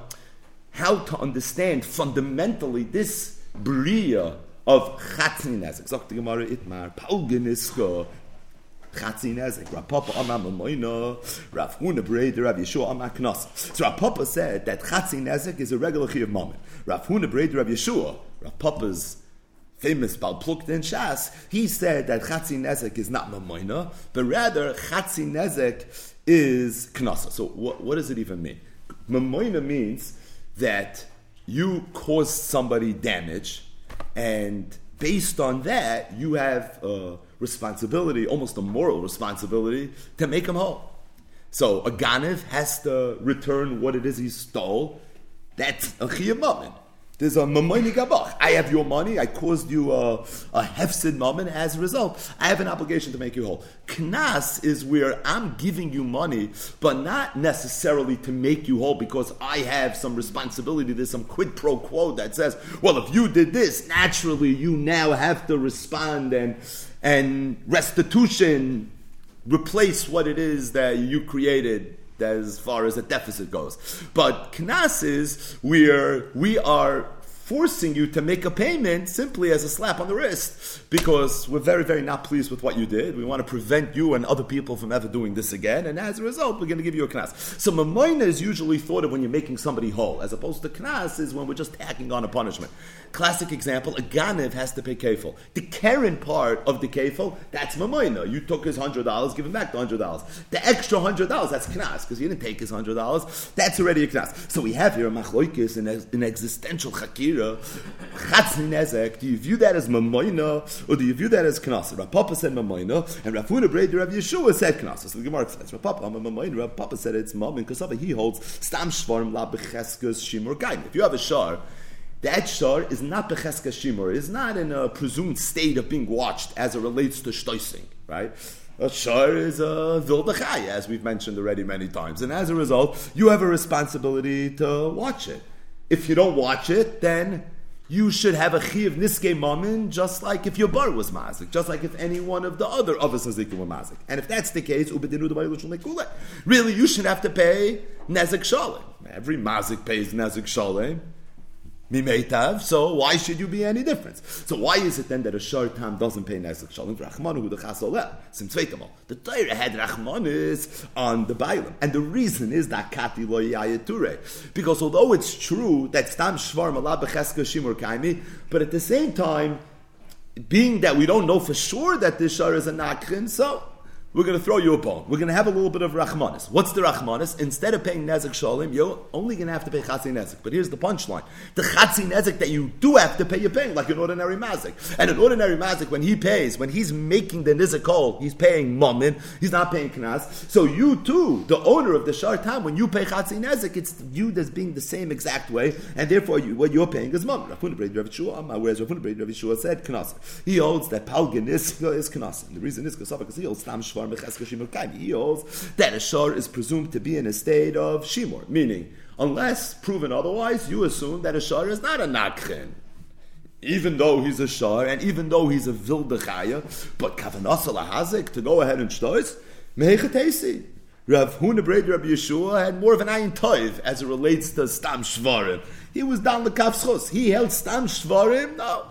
how to understand fundamentally this Bria of Chatzi Nezik. The Gemara Itmar, Chatzi Nezek. Rav Papa Amar Mamoino, Rav Huna Breder, Rav Yeshua Amar Knos. So Rav Papa said that Chatzi Nezek is a regular Chiyav moment. Rav Huna Breder, Rav Yeshua, Rav Papa's famous Bal Plukt in Shas, he said that Chatzi Nezek is not Mamoina, but rather Chatzi Nezek is Knasa. So what, what does it even mean? Mamoina means that you caused somebody damage, and based on that, you have a responsibility, almost a moral responsibility, to make him whole. So a Ganiv has to return what it is he stole. That's a Chiyam There's a Mamoini Gabach. I have your money. I caused you a, a Hefsid Mammon. As a result, I have an obligation to make you whole. Knas is where I'm giving you money, but not necessarily to make you whole because I have some responsibility. There's some quid pro quo that says, well, if you did this, naturally you now have to respond and and restitution replace what it is that you created as far as a deficit goes. But knas is where we are forcing you to make a payment simply as a slap on the wrist because we're very, very not pleased with what you did. We want to prevent you and other people from ever doing this again, and as a result, we're going to give you a knas. So mamoina is usually thought of when you're making somebody whole, as opposed to knas is when we're just tacking on a punishment. Classic example: a ganiv has to pay kefil. The Karen part of the kefil, that's mamoina. You took his hundred dollars, give him back the hundred dollars. The extra hundred dollars, that's knas because you didn't take his hundred dollars. That's already a knas. So we have here a machloikis, an, an existential chakira Chatzin Nezek, do you view that as Mamoina or do you view that as Knasa? Rav Papa said Mamoina and Rav Huna Breder Rav Yeshua said Knasa. So the Gemara says, Rav Papa, I'm a Mamoina, Rav Papa said it's Mamoin because he holds Stam Shvarim La Becheskas Shimur Gaim. If you have a shar, that shar is not Becheska Shimur, is not in a presumed state of being watched as it relates to Shtoising, right? A shar is a vildachai, as we've mentioned already many times. And as a result, you have a responsibility to watch it. If you don't watch it, then you should have a chiv niske mamin, just like if your bar was mazik, just like if any one of the other others hazikim were mazik. And if that's the case, really, you should have to pay nezik shalim. Every mazik pays nezik shalim. Mimeitav, so why should you be any difference? So why is it then that a shar tam doesn't pay nezek shalom Rachmanu the chasoleh? Sim zweitamal. The Torah had Rachmanis on the Bailam. And the reason is that kati lo yayature. Because although it's true that stam shvar malab shimur kaimi, but at the same time, being that we don't know for sure that this shar is a nakrin, so we're going to throw you a bone. We're going to have a little bit of rachmanis. What's the rachmanis? Instead of paying nezik shalim, you're only going to have to pay chatzi nezik. But here's the punchline: the chatzi nezik that you do have to pay, you're paying like an ordinary mazik. And an ordinary mazik, when he pays, when he's making the nizik call, he's paying mammon. He's not paying knas. So you too, the owner of the shar tam, when you pay chatzi nezik, it's viewed as being the same exact way, and therefore you, what you're paying is mammon. Whereas Rav Yeshua said knas. He holds that palgan is knas. And the reason is because he holds tam he holds that a shor is presumed to be in a state of shimor, meaning, unless proven otherwise, you assume that a shor is not a nakchen. Even though he's a shor, and even though he's a vildechaya, but kavanasa lahazik to go ahead and shtois, mehechatesi. Rav Huna Rabbi Yeshua had more of an ayin toiv as it relates to stam shvarim. He was down the kafschos. He held stam shvarim. No,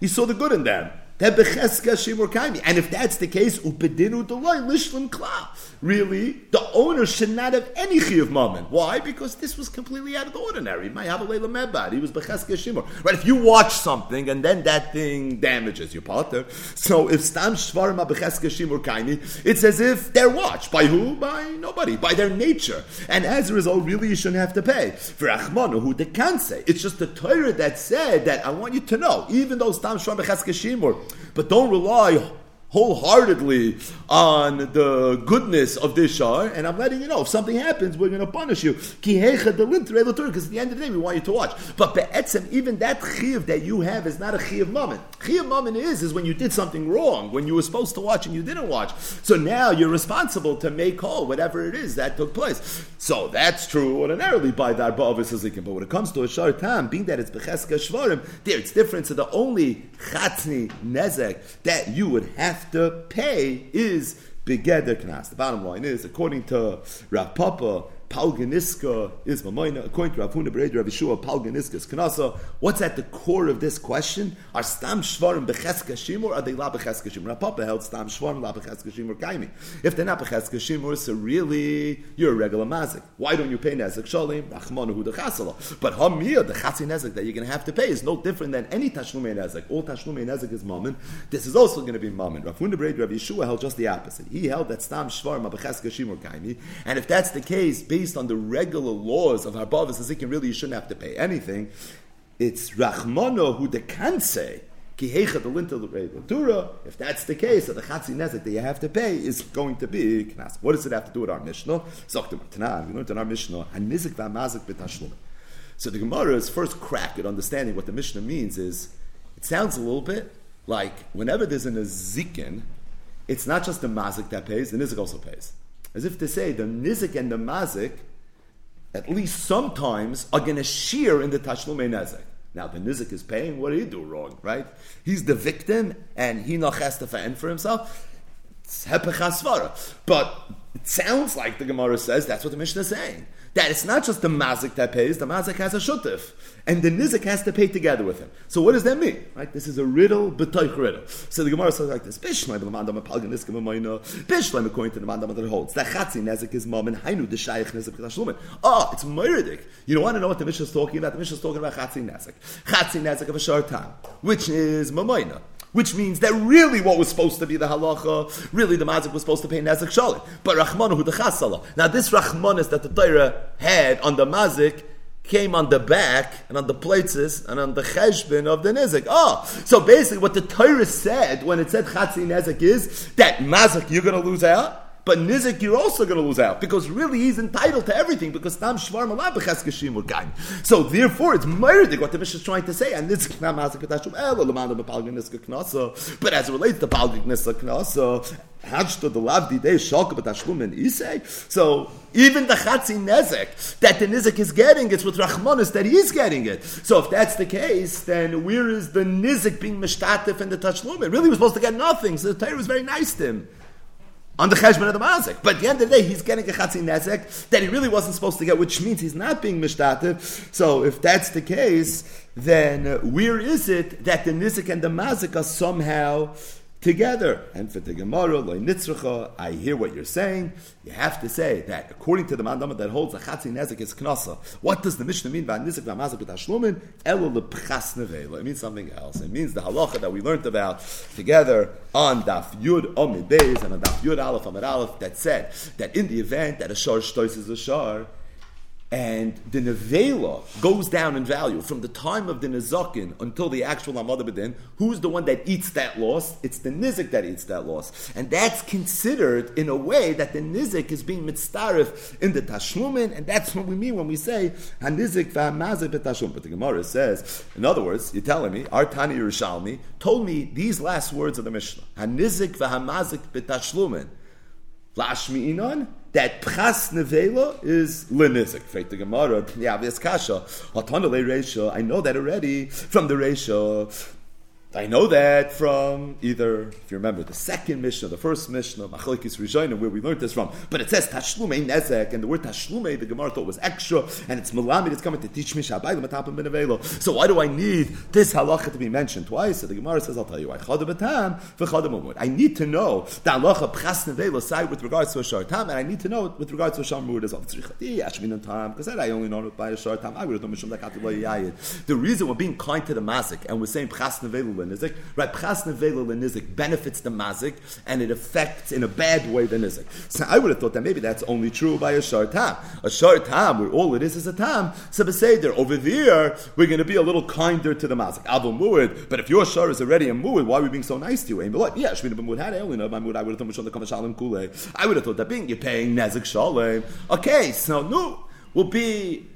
he saw the good in them. And if that's the case, upedinu deloy lishlim kla. Really, the owner should not have any chiyuv moment. Why? Because this was completely out of the ordinary. He was becheska shimur. Right? If you watch something and then that thing damages your partner, so if stam shvarim becheska shimur kaimi, it's as if they're watched by who? By nobody. By their nature. And as a result, really, you shouldn't have to pay for achmanu who they can't say. It's just the Torah that said that I want you to know, even though stam shvarim becheska shimur but don't rely wholeheartedly on the goodness of this shar, and I'm letting you know if something happens, we're going to punish you. Because at the end of the day, we want you to watch. But be'etzem, even that chiv that you have is not a chiv moment. Chiv moment is is when you did something wrong, when you were supposed to watch and you didn't watch. So now you're responsible to make whole whatever it is that took place. So that's true ordinarily by the arba But when it comes to a shar tam, being that it's becheska shvarim, there it's different. So the only chatzni nezek that you would have have to pay is begeder knas. The bottom line is, according to Rav Papa, Palganiska is Mamoina. According to Rav Huna Bereder Rav Yeshua, Palganiska is Kanasa. What's at the core of this question? Are Stam Shvarim Becheska Shimur? Are they La Becheska Shimur? Papa held Stam Shvarim La Becheska Shimur Kaimi. If they're not Becheska Shimur, so really you're a regular mazik. Why don't you pay Nezek Shalim? Rachmanu Hu Dechasala. But Hamir, the Chatzi Nezek that you're going to have to pay is no different than any Tashlumei Nezek. All Tashlumei Nezek is Mammon. This is also going to be Mammon. Rav Huna Rav Yeshua held just the opposite. He held that Stam Shvarim Becheska Shimur Kaimi. And if that's the case, on the regular laws of Harbavas Azikin, really you shouldn't have to pay anything. It's Rachmano who they can say, if that's the case, that the chatzi nezek that you have to pay is going to be knas. What does it have to do with our Mishnah? We learned in our Mishnah, So the Gemara's first crack at understanding what the Mishnah means is, it sounds a little bit like whenever there's an azikin, it's not just the mazik that pays, the nizik also pays. As if to say the nizik and the mazik, at least sometimes, are going to shear in the tashlumei nezek. Now the nizik is paying. What did he do wrong? Right? He's the victim, and he not has to fend for himself. But it sounds like the Gemara says that's what the Mishnah is saying that it's not just the mazik that pays, the mazik has a shutif. And the nizik has to pay together with him. So what does that mean? Right? This is a riddle, b'toich riddle. So the Gemara says like this, Bishleim l'mandam apalgan niskim amayna, Bishleim according to the mandam that holds. That chatzi nezik is mom, and hainu the shayich nezik k'tashlumin. Oh, ah, it's meridik. You don't want to know what the Mishnah is talking about? The Mishnah is talking about chatzi nezik. Chatzi nezik of a short time, which is mamayna which means that really what was supposed to be the halacha, really the mazik was supposed to pay nezek shalit. But Rachmanu hu. Now this Rachmanis that the Torah had on the mazik came on the back and on the plates and on the cheshbin of the nizik. Oh, so basically what the Torah said when it said chatzi nezik is that mazik you're going to lose out. But Nizik, you're also going to lose out because really he's entitled to everything because Tam Shvar Malab Kashim Urgaim. So therefore, it's Meridik what the Mishnah is trying to say. And Nizik Nam Hazik Katashum Elo Lamanda Bepalgin Niska Knasa. But as it relates to Palgin Niska Knasa, Hajta the Lavdi Day Shalka Batashum and Isay. So even the Chatzi Nezek that the Nizik is getting, it's with Rachmanis that he's getting it. So if that's the case, then where is the Nizik being Mishtatif and the Tashlum? It really was supposed to get nothing. So the Torah was very nice to him. On the cheshbon of the mazik. But at the end of the day, he's getting a chatzin nezek that he really wasn't supposed to get, which means he's not being mishtativ. So if that's the case, then where is it that the nizik and the mazik are somehow together. And for the Gemara, loy I hear what you're saying. You have to say that according to the mandama that holds a chatzi nezik is knasa. What does the Mishnah mean by nizik v'amazik b'tashlumin? Elo lepchas nevela. It means something else. It means the halacha that we learned about together on daf yud omid beis and on daf yud aleph amid aleph that said that in the event that a shar shtois is a shar, and the nevela goes down in value from the time of the nezakin until the actual amad bedin. Who's the one that eats that loss? It's the nizik that eats that loss, and that's considered in a way that the nizik is being mitzaref in the tashlumin, and that's what we mean when we say hanizik v'hamazik b'tashlumin. But the Gemara says, in other words, you're telling me our Tani Yerushalmi told me these last words of the Mishnah: hanizik v'hamazik b'tashlumin. Lashmi inon that pras nevela is lenizik. Fake the Gemara, the obvious kasha. I know that already from the ratio I know that from either, if you remember, the second Mishnah, the first mission Mishnah, Machlekes Rizhonim, where we learned this from. But it says Tashlume Nezek, and the word Tashlume, the Gemara thought was extra, and it's Malamid, it's coming to teach me Shabbai Matapim Ben Avelo. So why do I need this halacha to be mentioned twice? So the Gemara says, I'll tell you why. I need to know the halacha Pras Nevelo side with regards to a Shar Tam, and I need to know it with regards to a Shar Mumud as well. Because I only know it by a Shar Tam. I would have known Mishum The reason we're being kind to the Mazik, and we're saying Nevelo nizik. Right? Pchas nevela nizik benefits the mazik, and it affects in a bad way the nizik. So I would have thought that maybe that's only true by a shar tam. A shar tam, where all it is is a tam. So there over there, we're going to be a little kinder to the mazik. Abu muad, but if your shar is already a muad, why are we being so nice to you? Aim like, yeah, shmina b'muad had I only know my muad. I would have thought the shalim kule. I would have thought that being you're paying nezik shalom. Okay, so no, will be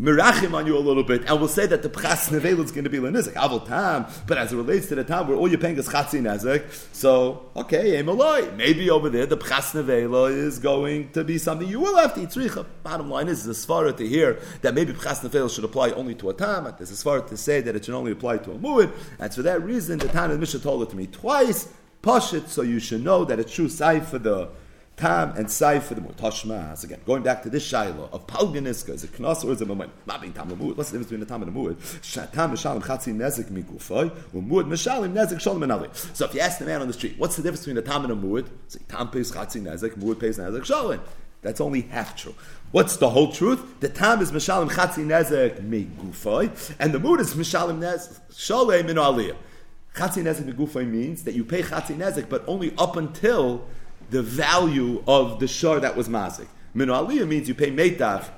mirachim on you a little bit, and we'll say that the pras nevel is going to be lenizik avol tam, but as it relates to the time where all you're paying is chatzi nezik, so okay, emaloi, maybe over there the pras nevela is going to be something you will have to eat tzricha. Bottom line is, it's a svara to hear that maybe pras nevela should apply only to a tam. There's a svara to say that it should only apply to a muad, and for that reason, the Tana Mishnah told it to me twice. Pashit, so you should know that it's true side for the Tam and Sai for the Mutashmas. Again, going back to this Shiloh of Palganiska, is it Knas or is it Moment? Not being Tam Lamud. What's the difference between the Tam and the Muad? Tam Mishalim Chatzi Nezik Mikufay, or Muad Mishalim Nezik Shalom Menali. So if you ask the man on the street, what's the difference between the Tam and the Muad? Say, Tam pays Chatzi Nezik, Muad pays Nezik Shalom. That's only half true. What's the whole truth? The Tam is Mishalim Chatzi Nezek Mikufay, and the Muad is Mishalim Nezek Shalom Min Aliyah. Chatzi Nezek Mikufay means that you pay Chatzi Nezek, but only up until the value of the shar that was mazik. Minu aliyah means you pay meitav.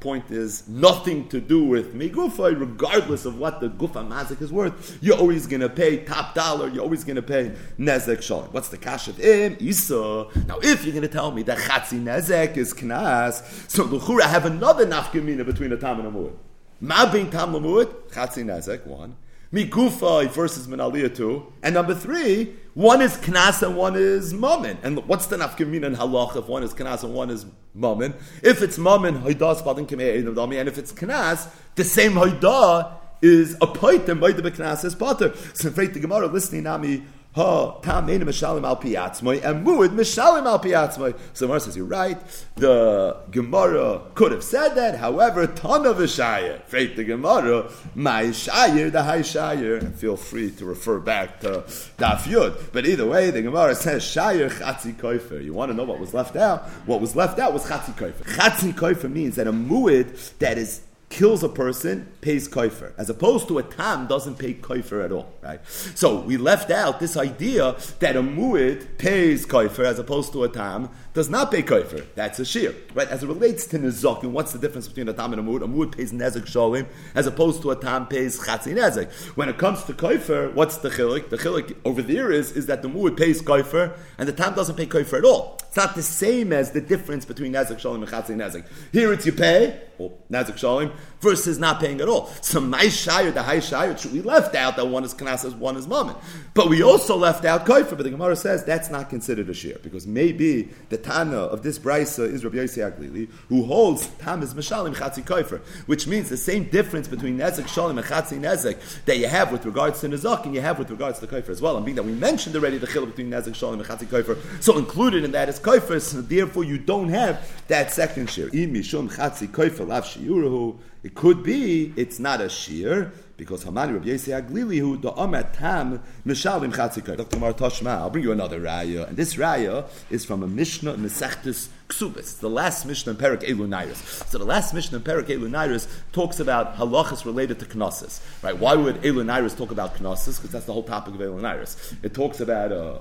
Point is nothing to do with migufa, regardless of what the gufa mazik is worth. You're always to pay top dollar. You're always to pay nezek shar. What's the cash of im isa? Now, if you're to tell me that chatzi nezek is knas, so the have another nafkamina between a tam and a muad. Ma being tam lamud, chatzi nezek one. Mikufa versus Menaliyah two. And number three, one is Knas and one is Mammon. And what's the nafkamin and halach if one is Knas and one is Mammon? If it's Mammon, Haidah Spadin Kamei and if it's Knas, the same Haidah is a and by the Knas is Potter. So, the Gemara listening Nami Ha mishalim al and mishalim al. So Mar says you're right. The Gemara could have said that. However, ton of a shayir. Fake the Gemara, my shayir, the high shayir. And feel free to refer back to Daf Yud. But either way, the Gemara says shayir chatzi koifer. You want to know what was left out? What was left out was chatzi koifer. Chatzi koifer means that a muad that is kills a person pays koifer, as opposed to a tam doesn't pay koifer at all, right? So we left out this idea that a muid pays koifer as opposed to a tam does not pay koifer. That's a shear, right? As it relates to nezakim, what's the difference between a tam and a muid? A muid pays nezek sholim as opposed to a tam pays chatzi nezek. When it comes to koifer, what's the chilik? The chilik over there is is that the muid pays koifer and the tam doesn't pay koifer at all. It's not the same as the difference between nezek sholim and chatzi nezek. Here it's you pay, or nezek sholim, versus not paying at all. So my shire, the high shire, we left out that one is knas, one is mammon. But we also left out koifer. But the Gemara says that's not considered a share because maybe the Tana of this brisa is Rabbi Yossi Aglili, who holds tam is mishalim chatzi koifer, which means the same difference between nezek shalim and chatzi nezek that you have with regards to nezak and you have with regards to koifer as well. And being that we mentioned already the chiluk between nezek shalim and chatzi koifer, so included in that is koifer. So therefore, you don't have that second share. Koifer lav. It could be it's not a shear because Hamani Rabbi Yossi Aglili who the Amet Tam Mishalim Chatzikar. Dr. Mar Toshma, I'll bring you another raya, and this raya is from a Mishnah in Mesechtus Ksubis, the last Mishnah in Perak Elunairis. So the last Mishnah in Perak Elunairis talks about halachas related to knossos. Right? Why would Elunairis talk about knossos? Because that's the whole topic of Elunairis. It talks about uh,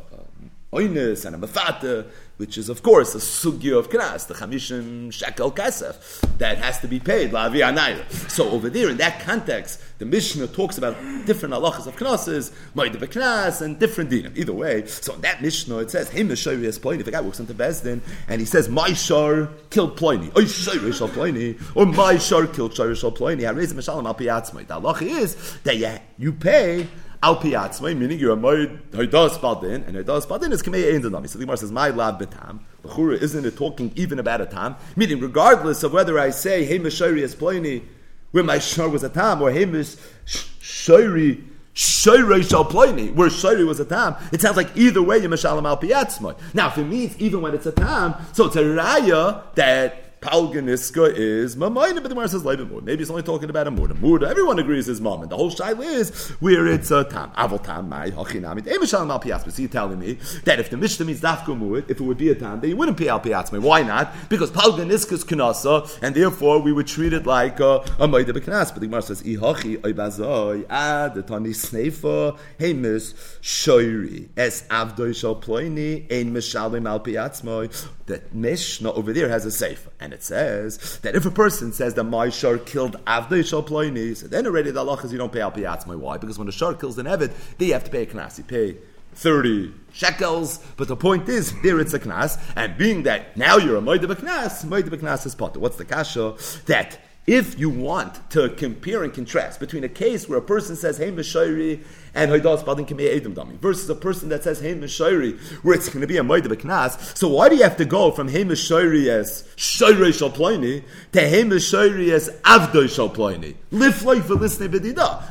oinus and a mafata, which is of course a sugya of knas, the chamishim shekel kesef that has to be paid lavi anayra. So over there in that context, the Mishnah talks about different halachas of knosses, moed knas, and different dinim. Either way, so in that Mishnah it says him as ploini. If a guy walks into Bezdin and he says my shar killed ploini, or shal ploini, or my shar killed shal ploini, I raise mishalim al. The halacha is that you, you pay Al piatzmai, meaning you're a moed hoidas badin, and hoidas badin is kamei ein. So the Gemara says, my lab betam. L'chura, isn't it talking even about a tam? Meaning, regardless of whether I say, hey mishayri is ploini, where my shar was a tam, or hey mishayri Shayri shall ploini, where Shayri was a tam. It sounds like either way you mishalim al piatzmai. Now, if it means even when it's a tam, so it's a raya that Palganiska is Mamayna, but the Gemara says Leiben Mud. Maybe it's only talking about a Mud. A Mud, everyone agrees is Mom. And the whole shaila is where it's a Tam. Avol Tam, Mai, Hachinamid. Emishal Mal Piatzma. So you're telling me that if the Mishnah means Dafka Mud, if it would be a Tam, then you wouldn't pay Al Piatzma. Why not? Because Palganiska is Knasa, and therefore we would treat it like uh, a Maida Beknas. But the Gemara says, Ihachi, Oibazoi, Ad, the Tani Sneifa, Hemis, Shoiri, Es Avdoi Shal Ploini, Ein Mishalim Al Piatzma. That Mishnah over there has a Sefer. And it says that if a person says that my shar killed Avdei Shal Ploini, so then already the Allah is you don't pay Al Piyatzmai. Why? Because when a shar kills an Evid, they have to pay a knas. You pay 30 shekels, but the point is, there it's a knas, and being that now you're a Moed of a knas, Moed of a knas is potter. What's the kasha? That if you want to compare and contrast between a case where a person says, Hey Meshairi, and Haidas Badin Kamei Edom Dami, versus a person that says, Hey Meshairi, where it's going to be a Maida Beknas, so why do you have to go from Hey Meshairi as Shairi Shalplaini to Hey Meshairi as Avdoi Shalplaini? Live life for listening Bedida.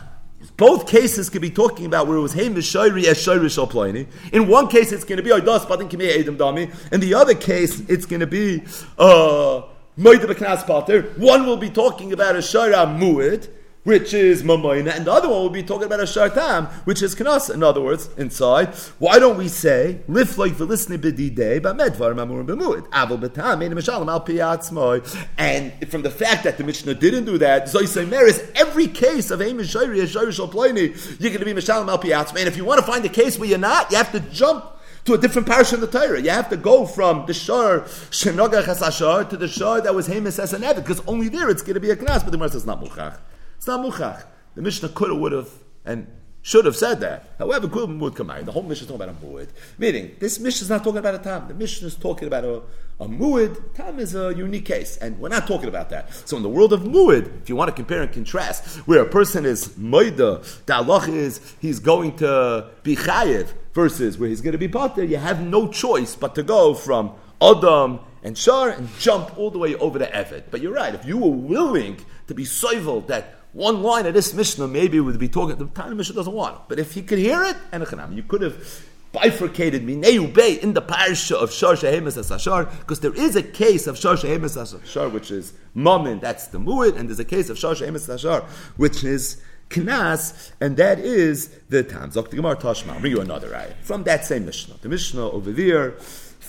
Both cases could be talking about where it was Hey Mishairi as Shairi Shalplaini. In one case, it's going to be Haidas Badin Kamei Edom Dami. In the other case, it's going to be, uh, one will be talking about a Shara Mu'id, which is Mamayna, and the other one will be talking about a Shartam, which is Knas. In other words, inside, why don't we say, Lif like Velisni B'didei, but Medvar Mamurim B'mu'id, Aval B'tam, Ein Mishalim Al Piyatzmoy. And from the fact that the Mishnah didn't do that, Zoy Say Meris, every case of Ein Mishayri, Shayri Shalploini, you're going to be Mishalim Al Piyatzmoy. And if you want to find a case where you're not, you have to jump to a different parish in the Torah. You have to go from the shor shenogach hasashar to the shor that was Hamas as an because only there it's going to be a knas. But the Gemara says not muchach. It's not muchach. The Mishnah could have, would have, and should have said that. However, Kulam would come out. The whole Mishnah is talking about a mu'id. Meaning, this Mishnah is not talking about a time. The Mishnah is talking about a, a mu'id. Tam is a unique case, and we're not talking about that. So in the world of mu'id, if you want to compare and contrast, where a person is moida, the is he's going to be chayiv, versus where he's going to be potter, you have no choice but to go from Adam and Shar and jump all the way over to Evid. But you're right, if you were willing to be soivel that one line of this Mishnah maybe we'd be talking, the time Mishnah doesn't want it. But if he could hear it, and you could have bifurcated Mineu Bay in the parsha of Shar Shehemes Asashar, because there is a case of Shar Shehemes Asashar, which is Mammon, that's the Mu'id, and there's a case of Shar Shehemes Asashar, which is Knas, and that is the Tam. Zok Gemara Tashma. I'll bring you another ayah from that same Mishnah. The Mishnah over there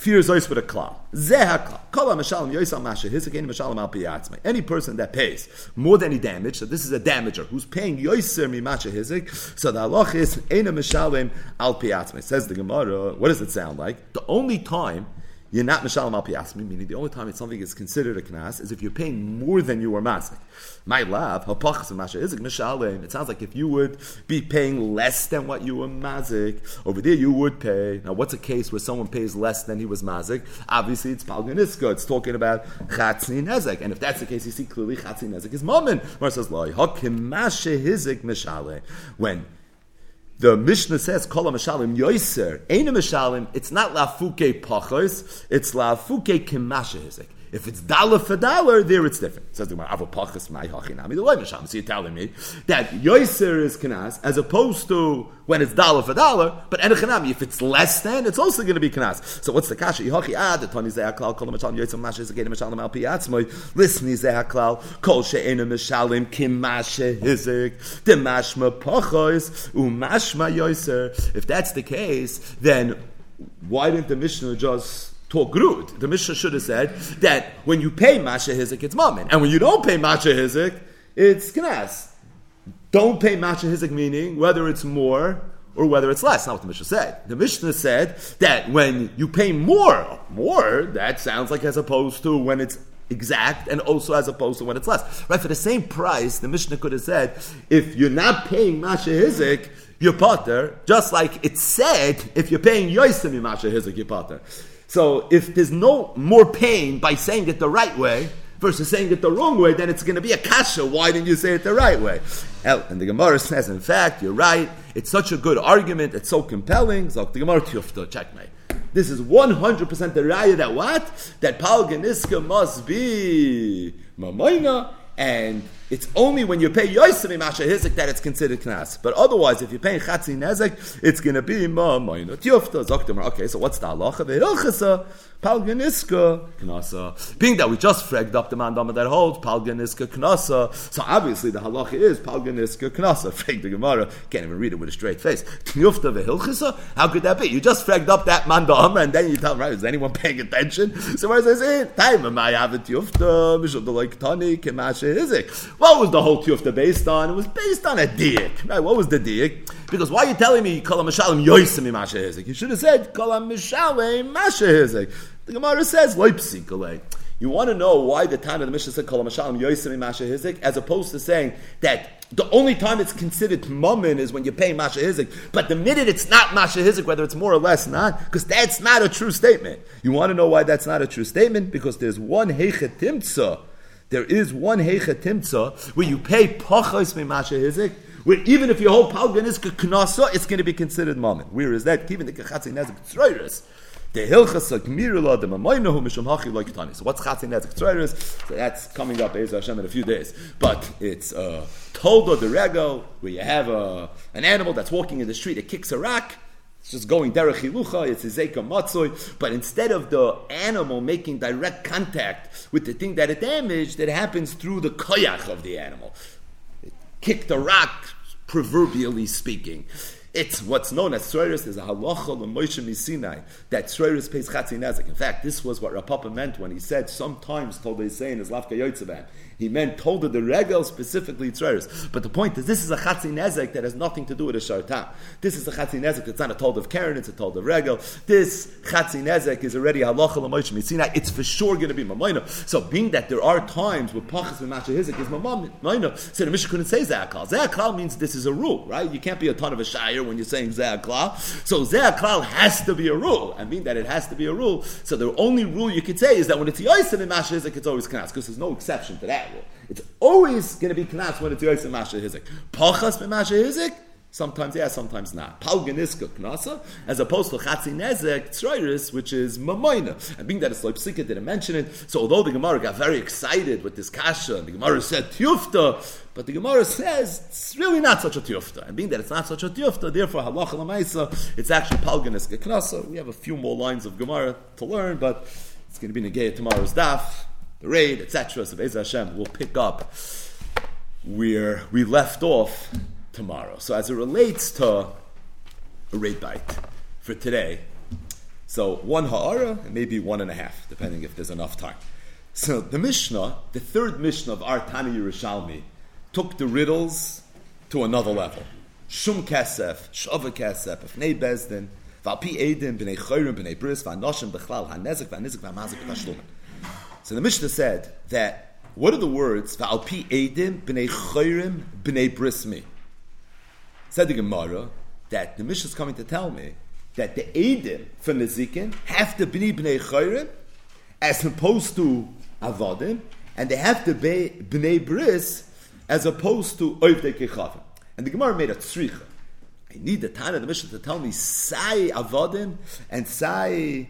fears ice with a klal. Zeh Kala mashalim yoisal masha hisakein mashalim al piyatzmai. Any person that pays more than any damage, so this is a damager who's paying yoiser mi masha hizik. So the halach is ena mashalim al piyatzmai. Says the Gemara. What does it sound like? The only time you're not mishalim al piyasmi, meaning the only time it's something is considered a knas is if you're paying more than you were mazik. My love, hapachas masha is mishalim. It sounds like if you would be paying less than what you were mazik, over there you would pay. Now, what's a case where someone pays less than he was mazik? Obviously, it's palganiska. It's talking about chatzin nezek, and if that's the case, you see clearly chatzin nezek is moment. Where says loy hakim masha hizik mishalim when the Mishnah says, "Kol mishalim yoiser." Ain't a mishalim. It's not lafuke pachos. It's lafuke kimasha. If it's dollar for dollar, there it's different. says the Gemara. So you're telling me that yoiser is kanas as opposed to when it's dollar for dollar. But enechanami, if it's less than, it's also going to be kanas. So what's the kasha? Yihachi ad the zehaklal kol mishalim yoiser masha is again mishalim al piatzmoy. Listen, zehaklal kol she'ena mishalim kimasha hizik the mashma pachos umashma yoiser. If that's the case, then why didn't the Mishnah just talk grud. The Mishnah should have said that when you pay Masha Hizik, it's Mammon. And when you don't pay Masha Hizik, it's Knas. Don't pay Masha Hizik, meaning whether it's more or whether it's less. Not what the Mishnah said. The Mishnah said that when you pay more, more, that sounds like as opposed to when it's exact and also as opposed to when it's less. Right? For the same price, the Mishnah could have said, if you're not paying Masha Hizik, you're potter, just like it said, if you're paying Yoisim Masha Hizik, you're potter. So if there's no more pain by saying it the right way versus saying it the wrong way, then it's going to be a kasha. Why didn't you say it the right way? And the Gemara says, in fact, you're right. It's such a good argument. It's so compelling. So the Gemara tiyufta, checkmate. This is 100% the raya that what? That Paul Palganiska must be Mamoina and it's only when you pay Yosef Masha Hizik that it's considered Knas. But otherwise, if you're paying Chatzi Nezek, it's going to be Ma Moinot Yufta Zoktim. Okay, so what's the halacha? Ve'ilchasa Palganiska Knasa. Being that we just fragged up the mandama that holds Palganiska Knasa, so obviously the halacha is Palganiska Knasa. (laughs) Frag the Gemara, can't even read it with a straight face. Tnufta Ve'ilchasa? How could that be? You just fragged up that mandama and then you tell right, is anyone paying attention? So where says it? Time am I have it Yufta, Mishal Deloik Tani, Kemasha Hizik. What was the whole tiyufta based on? It was based on a diik. Right? What was the diik? Because why are you telling me kol mishalim yoisim masha hizik? You should have said kol mishalim masha hizik. The Gemara says loipsikale. You want to know why the time of the Mishnah said kol mishalim yoisim masha hizik, as opposed to saying that the only time it's considered mammon is when you pay masha hizik. But the minute it's not masha hizik, whether it's more or less not, because that's not a true statement. You want to know why that's not a true statement? Because there's one heichetimtza there is one heicha timtza where you pay pachos masha hizik, where even if you hold palganiska knasa, it's going to be considered moment. Where is that? Even the kachatzi nezik tzroiris. The hilchas mirula the mamaynahu mishum hachi like tani. So what's chatzin nezik tzroiris? So that's coming up Ezra Hashem in a few days. But it's uh, toldo the where you have a, an animal that's walking in the street, it kicks a rock. It's just going derech hilucha, it's a zeka matzoi, but instead of the animal making direct contact with the thing that it damaged, it happens through the koyach of the animal. It kicked a rock, proverbially speaking. It's what's known as Tzroiris. There's a halacha l'Moshe Sinai that Tzroiris pays chatzi nezik. In fact, this was what Rav Papa meant when he said sometimes told they say in his Lavka Yoitzavan. He meant told the regel specifically Tzroiris. But the point is, this is a chatzi nezek that has nothing to do with a shartam. This is a chatzi nezek that's not a told of Karen, it's a told of regel. This chatzi nezek is already halacha l'Moshe Sinai. It's for sure going to be mamayna. So being that there are times where pachas and masha hizik is mamayna, so the Mishnah couldn't say zakal. Zakal means this is a rule, right? You can't be a ton of a shire when you're saying Ze'aklal. So Ze'aklal has to be a rule. I mean that it has to be a rule. So the only rule you could say is that when it's Yosim and Masha Hizik, it's always Knas, because there's no exception to that rule. It's always going to be Knas when it's and Masha Hizik. Pachas Masha Hizik, Sometimes yes, sometimes not. Palganiska knasa, as opposed to chatzi nezek tzroiris, which is mamoina. And being that it's like didn't mention it, so although the Gemara got very excited with this kasha, and the Gemara said tiyufta, but the Gemara says it's really not such a tiyufta. And being that it's not such a tiyufta, therefore halacha lamaisa, it's actually palganiska knasa. We have a few more lines of Gemara to learn, but it's going to be negay tomorrow's daf, the raid, etc. So Be'ez Hashem will pick up where we left off tomorrow. So as it relates to a rate bite for today, so one ha'ara maybe one and a half, depending if there's enough time. So the Mishnah, the third Mishnah of our Tani Yerushalmi, took the riddles to another level. Shum kesef, shava kesef, ifnei bezdin. Valpi Edim, B'nei Choyrim, B'nei Bris, V'anoshim, B'chlal, Ha'nezik, V'anizik, V'amazik, V'tashlumin. So the Mishnah said that, what are the words, Valpi Edim, B'nei Choyrim, B'nei Bris me? Said the Gemara, that the Mishnah is coming to tell me that the Edim from the Zikin have to be B'nei Choyrim, as opposed to Avodim, and they have to be B'nei Bris, as opposed to Oivdei Kechavim. And the Gemara made a tzricha. I need the time of the Mishnah to tell me Sai Avodim and Sai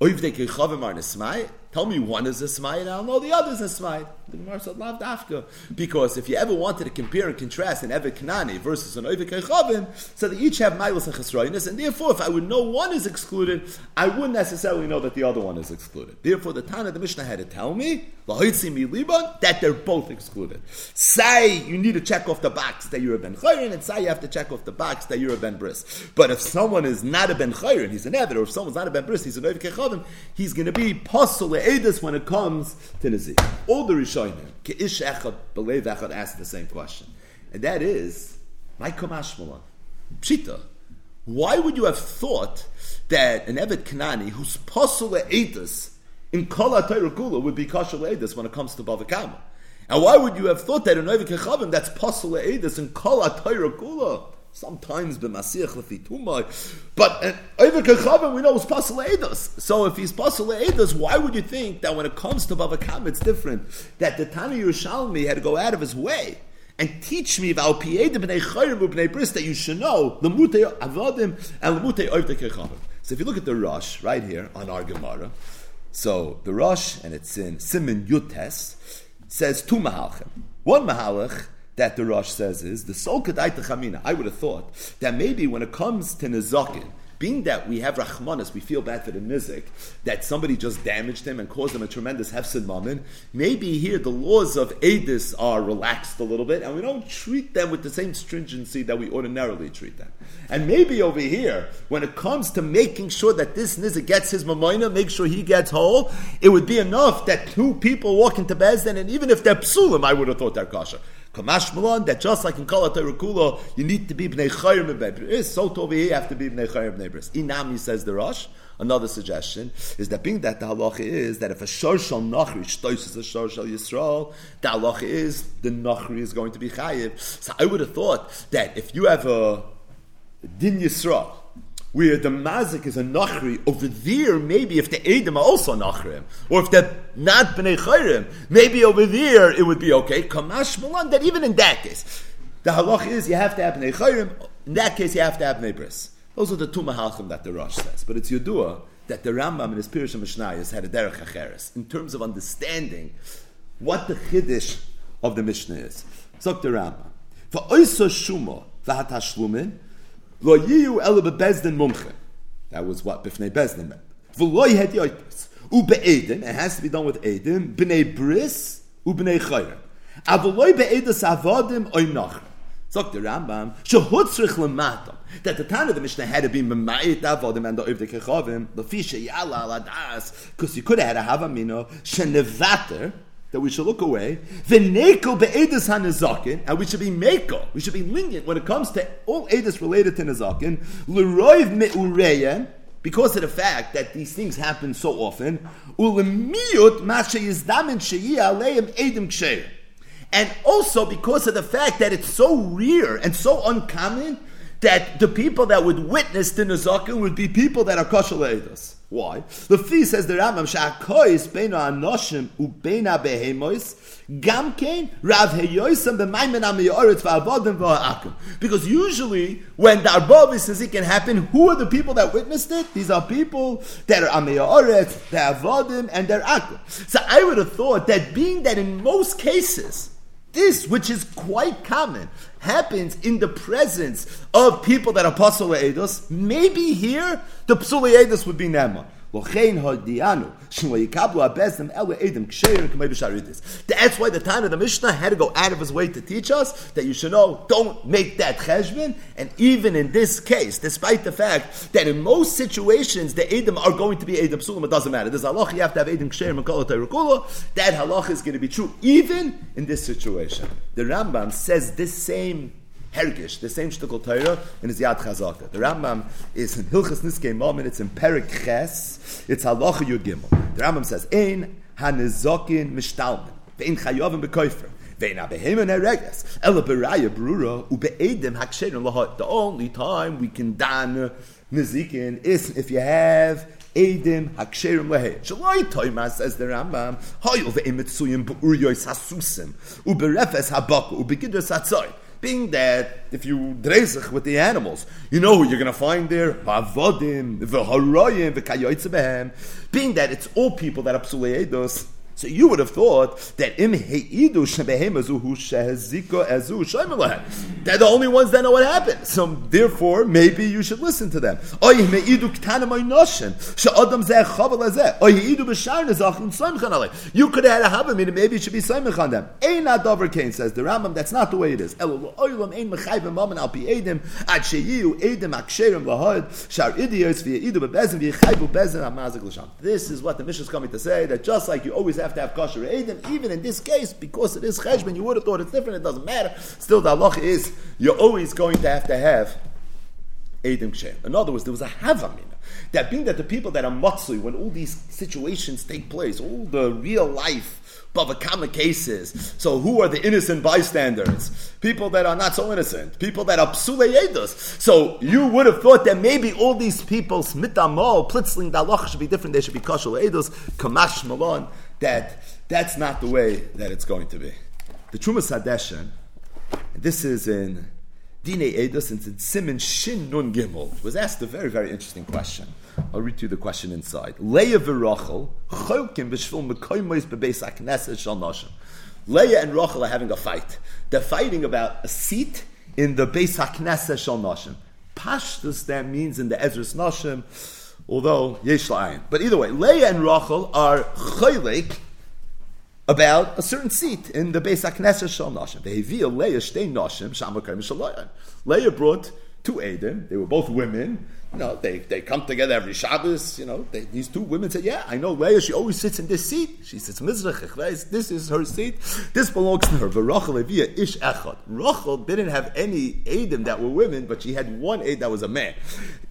Oivdei Kechavim are Nesmai. Tell me one is a smite, and I'll know the other is a smite. The Gemara said, Lav Dafka. Because if you ever wanted to compare and contrast an Evet Kanani versus an Oivik Echavim, so they each have Milas and Chesroinus, and therefore, if I would know one is excluded, I wouldn't necessarily know that the other one is excluded. Therefore, the Tana the Mishnah had to tell me, that they're both excluded. Say you need to check off the box that you're a Ben Chayrin, and say you have to check off the box that you're a Ben Bris. But if someone is not a Ben Chayrin, he's an Evet, or if someone's not a Ben Bris, he's an Oivik Echavim, he's going to be possible Edis when it comes to Nizik. All the Rishonim, Ke'ish Echad, Belev Echad asked the same question. And that is, my Kamashmalan, Pshita, why would you have thought that an Evet Kanani who's Posel Edis in Kol HaTayr would be Kashal Edis when it comes to Bava Kama? And why would you have thought that an Oivik Echavim that's Posel Edis in Kol HaTayr Sometimes b'masiach lefitumai, but an over kechavim we know is pasul eidos. So if he's pasul eidos, why would you think that when it comes to bavakam it's different? That the Tani Yerushalmi had to go out of his way and teach me that you should know the mutei avodim and the over kechavim. So if you look at the Rosh right here on our Gemara, so the Rosh and it's in Simon Yutes says two mahalchim. One mahalach that the Rosh says is the Sol Kedaita Chamina. I would have thought that maybe when it comes to Nezakin, being that we have Rachmanis, we feel bad for the Nizik, that somebody just damaged him and caused him a tremendous hefsid mammon, maybe here the laws of Adis are relaxed a little bit and we don't treat them with the same stringency that we ordinarily treat them. And maybe over here, when it comes to making sure that this Nizik gets his mamoina, make sure he gets whole, it would be enough that two people walk into Bezdin and even if they're psulim, I would have thought they're kosher. Kamash Malon, that just like in Kala Terakula, you need to be Bnei Chayim Bnei So over here, you have to be Bnei Chayim Bnei Inami says the Rosh. Another suggestion is that being that the halacha is that if a shor shall nachri shtoises a shor shall yisrael, the halacha is the nachri is going to be chayiv. So I would have thought that if you have a din yisrael, where the mazik is a nachri, over there, maybe if the Edom are also nachrim, or if they're not bnei chayrim, maybe over there it would be okay. Kamash malan, that even in that case, the halach is you have to have bnei chayrim, in that case you have to have bris. Those are the two mahalchim that the Rosh says. But it's Yudua that the Rambam in his Pirush Mishnayos had a derech acheres in terms of understanding what the chiddush of the Mishnah is. Zok the Rambam. For oiso shuma v'hatashlumin, Lo mumche. That was what bifnei bezdin meant. V'loy het. U be'edim, it has to be done with edim, b'nei bris, u b'nei chayrim. Avoloy be'edas avodim oy nachrim. Sagt Rambam, that the time of the Mishnah had to be memayit avodim and the oivde kechavim, the fisha yala ala das, because you could have had a havamino, shenevater, that we should look away. The V'nekel be'edus hanizakin, and we should be meko. We should be lenient when it comes to all edus related to nizakin. L'roiv me'ureyen, because of the fact that these things happen so often. U'lemiyut mashe yizdamin she'yih aleim edim ksheir. And also because of the fact that it's so rare and so uncommon that the people that would witness the nizakin would be people that are kosher edus. Why? The fee says the Rambam sha'akois beina anoshim ubeina behemois gamkein rav heyoisam b'maymen amiyoretz v'avodim v'ha'akim. Because usually when the says it can happen, who are the people that witnessed it? These are people that are amiyoretz, the avodim, and their akim. So I would have thought that being that in most cases this, which is quite common, happens in the presence of people that are Pasol Eidos, maybe here the Psul Eidos would be Nema. That's why the time of the Mishnah had to go out of his way to teach us that you should know, don't make that cheshbon. And even in this case, despite the fact that in most situations the Edom are going to be Edom Sulam, it doesn't matter. There's halach, you have to have Edom Ksher and That halach is going to be true even in this situation. The Rambam says this same Hergish, the same shtickle Torah in his Yad Chazaka. The Rambam is in Hilchas Nizkei Mamon, it's in Perik Ches, it's Halacha Yud Gimel. The Rambam says, Ein hanizokin mishtalmen, ve'in chayovim lahot. The only time we can dan nizikin is if you have Edim haksherim lehe. Shaloi toima says the Rambam. Hoyel ve'imitzuyim be'uryois hasusim uberefes habaku ubegidus hatzoy. Being that if you drezich with the animals, you know who you're to find there. Havodim, v'haroyim, v'kayoytze behem. Being that it's all people that are psuleidos. So you would have thought that im heidu. They're the only ones that know what happened. So therefore, maybe you should listen to them. You could have had a havamina. Maybe it should be soymchan on them. Ein adover kain says the Rambam. That's not the way it is. This is what the Mishnah is coming to say. That just like you always have have to have kosher Eidim. Even in this case, because it is cheshbon, you would have thought it's different. It doesn't matter. Still, the halacha is you're always going to have to have Eidim kshem. In other words, there was a havamina. That being that the people that are matzui, when all these situations take place, all the real life Bava Kama cases. So who are the innocent bystanders? People that are not so innocent. People that are psuleyedos. So you would have thought that maybe all these people, smitamo, plitzling, dalach should be different. They should be kashal edos, kamash malon that that's not the way that it's going to be. The Trumas Hadeshin, this is in Dine Edus, and in Simon Shin Nun Gimel, was asked a very, very interesting question. I'll read you the question inside. Leah and Rachel are having a fight. They're fighting about a seat in the Beis HaKnesset Shal Noshim. Pashtus, that means in the Ezra's Noshim, although yesh la'ayin. But either way, Leah and Rachel are chaylik about a certain seat in the Beis HaKnesset Shal Nashim. Ve'hivia Leah shtei Nashim shamakar mishalayan. Leah brought two Edom. They were both women. You know, they, they come together every Shabbos. You know, they, these two women said, "Yeah, I know Leah. She always sits in this seat. She sits mizrach. This is her seat. This belongs to her." Rachel Evia ish echad. Rachel didn't have any Edom that were women, but she had one Ed that was a man,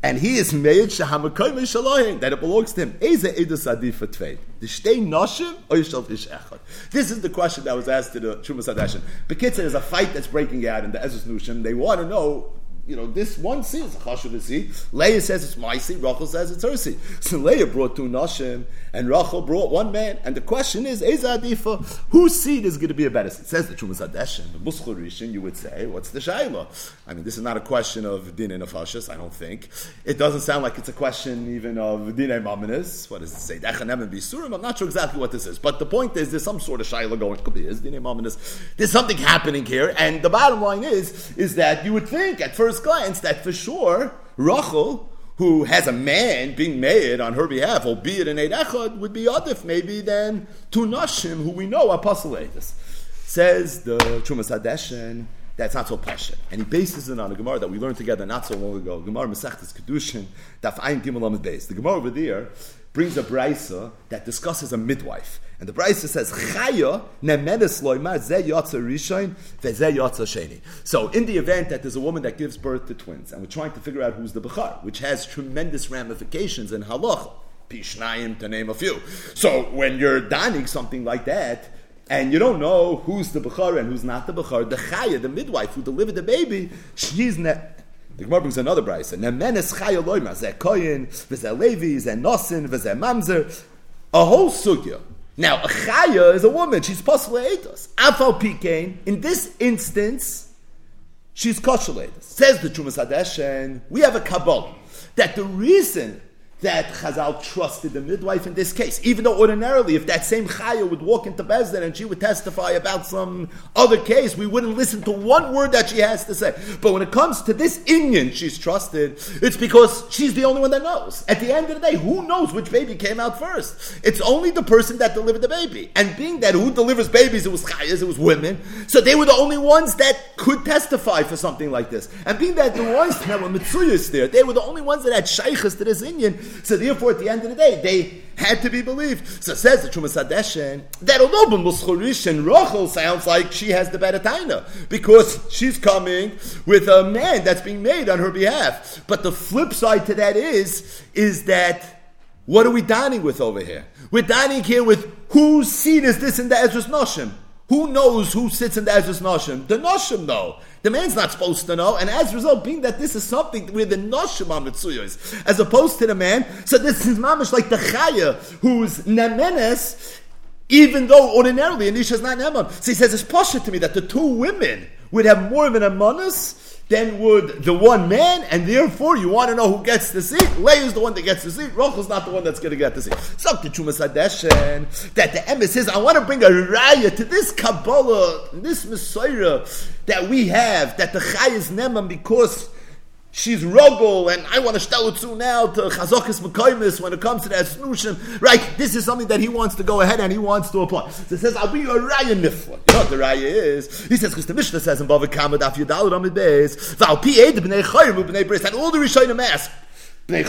and he is made shahamakoy mishalayim that it belongs to him. Eze edus adif tvei. The shtei nashim or yishal ish echad. This is the question that was asked to the Trumas Hadashin. Bekitzer, is a fight that's breaking out in the Ezra's Nushim. They want to know you know, this one seat is a chashuv. Leah says it's my seat, Rachel says it's her seat. So Leah brought two nashim, and Rachel brought one man. And the question is, Adifa, whose seat is going to be a better seat? It says the Trumas Hadeshin, the Muschel Rishon, you would say, what's the Shaila? I mean, this is not a question of din and afashas, I don't think. It doesn't sound like it's a question even of din and maminis. What does it say? Dechanem and Bisurim? I'm not sure exactly what this is. But the point is, there's some sort of Shaila going, could be is din and maminis. There's something happening here, and the bottom line is, is that you would think at first glance that for sure, Rachel, who has a man being made on her behalf, albeit an Eid Echad, would be Adif maybe than two Nashim, who we know are Apostolatus. Says the Trumas Hadeshin, that's not so pasha. And he bases it on a Gemara that we learned together not so long ago. Gemara Masechtas Kedushin, Daf Ayin Gimel Amid Beis. The Gemara over there brings a brisa that discusses a midwife. And the brisa says, Chaya nemenes loima ze yotza rishon veze yotza sheni. So in the event that there's a woman that gives birth to twins, and we're trying to figure out who's the bechar, which has tremendous ramifications in halacha, pishnayim to name a few. So when you're donning something like that, and you don't know who's the Bechar and who's not the Bechar, the Chaya, the midwife who delivered the baby, she's ne- the Gemara brings another brisa. Nemenes Chaya Loima, Zeh Koyin, V'zeh Levi, Zeh Nosin, V'zeh Mamzer. A whole sugya. Now, a Chaya is a woman. She's possibly Eitos. Afal Pikain, in this instance, she's kosher Says the Trumas Hadeshen, we have a Kabbalah, that the reason that Chazal trusted the midwife in this case. Even though ordinarily, if that same Chaya would walk into Bezdin and she would testify about some other case, we wouldn't listen to one word that she has to say. But when it comes to this Indian she's trusted, it's because she's the only one that knows. At the end of the day, who knows which baby came out first? It's only the person that delivered the baby. And being that who delivers babies, it was Chayas, it was women. So they were the only ones that could testify for something like this. And being that the ones that were Mitzuyas there, they were the only ones that had Shaykhs to this Indian. So therefore, at the end of the day, they had to be believed. So says the Trumas Hadeshen that although Muschorish and Rochel sounds like she has the better taina because she's coming with a man that's being made on her behalf. But the flip side to that is is that what are we dining with over here? We're dining here with whose seat is this in the Ezra's Noshim? Who knows who sits in the Ezra's Noshim? The Noshim know. The man's not supposed to know, and as a result, being that this is something where the Noshim are Mitzuyos, as opposed to the man, so this is mamish like the Chaya, who's Nemenes, even though ordinarily Anisha is not Neman. So he says it's posher to me that the two women would have more of an Amonis then would the one man, and therefore you want to know who gets the seat. Leah is the one that gets the seat. is not the one that's going to get the seat. So Hadeshen that the emes says, I want to bring a raya to this Kabbalah, this Messiah that we have, that the Chay is Neman because she's rogel, and I want to it now to chazokis mekaymis when it comes to that snushim. Right, this is something that he wants to go ahead and he wants to apply. So it says, "I'll be a raya nifla." You know what the raya is? He says, "Because the Mishnah says in Bava Kama Daf Yudal Ramid Beis, Val Pi Ed Bnei Chayim Bnei Bris," and all the Rishonim ask. Why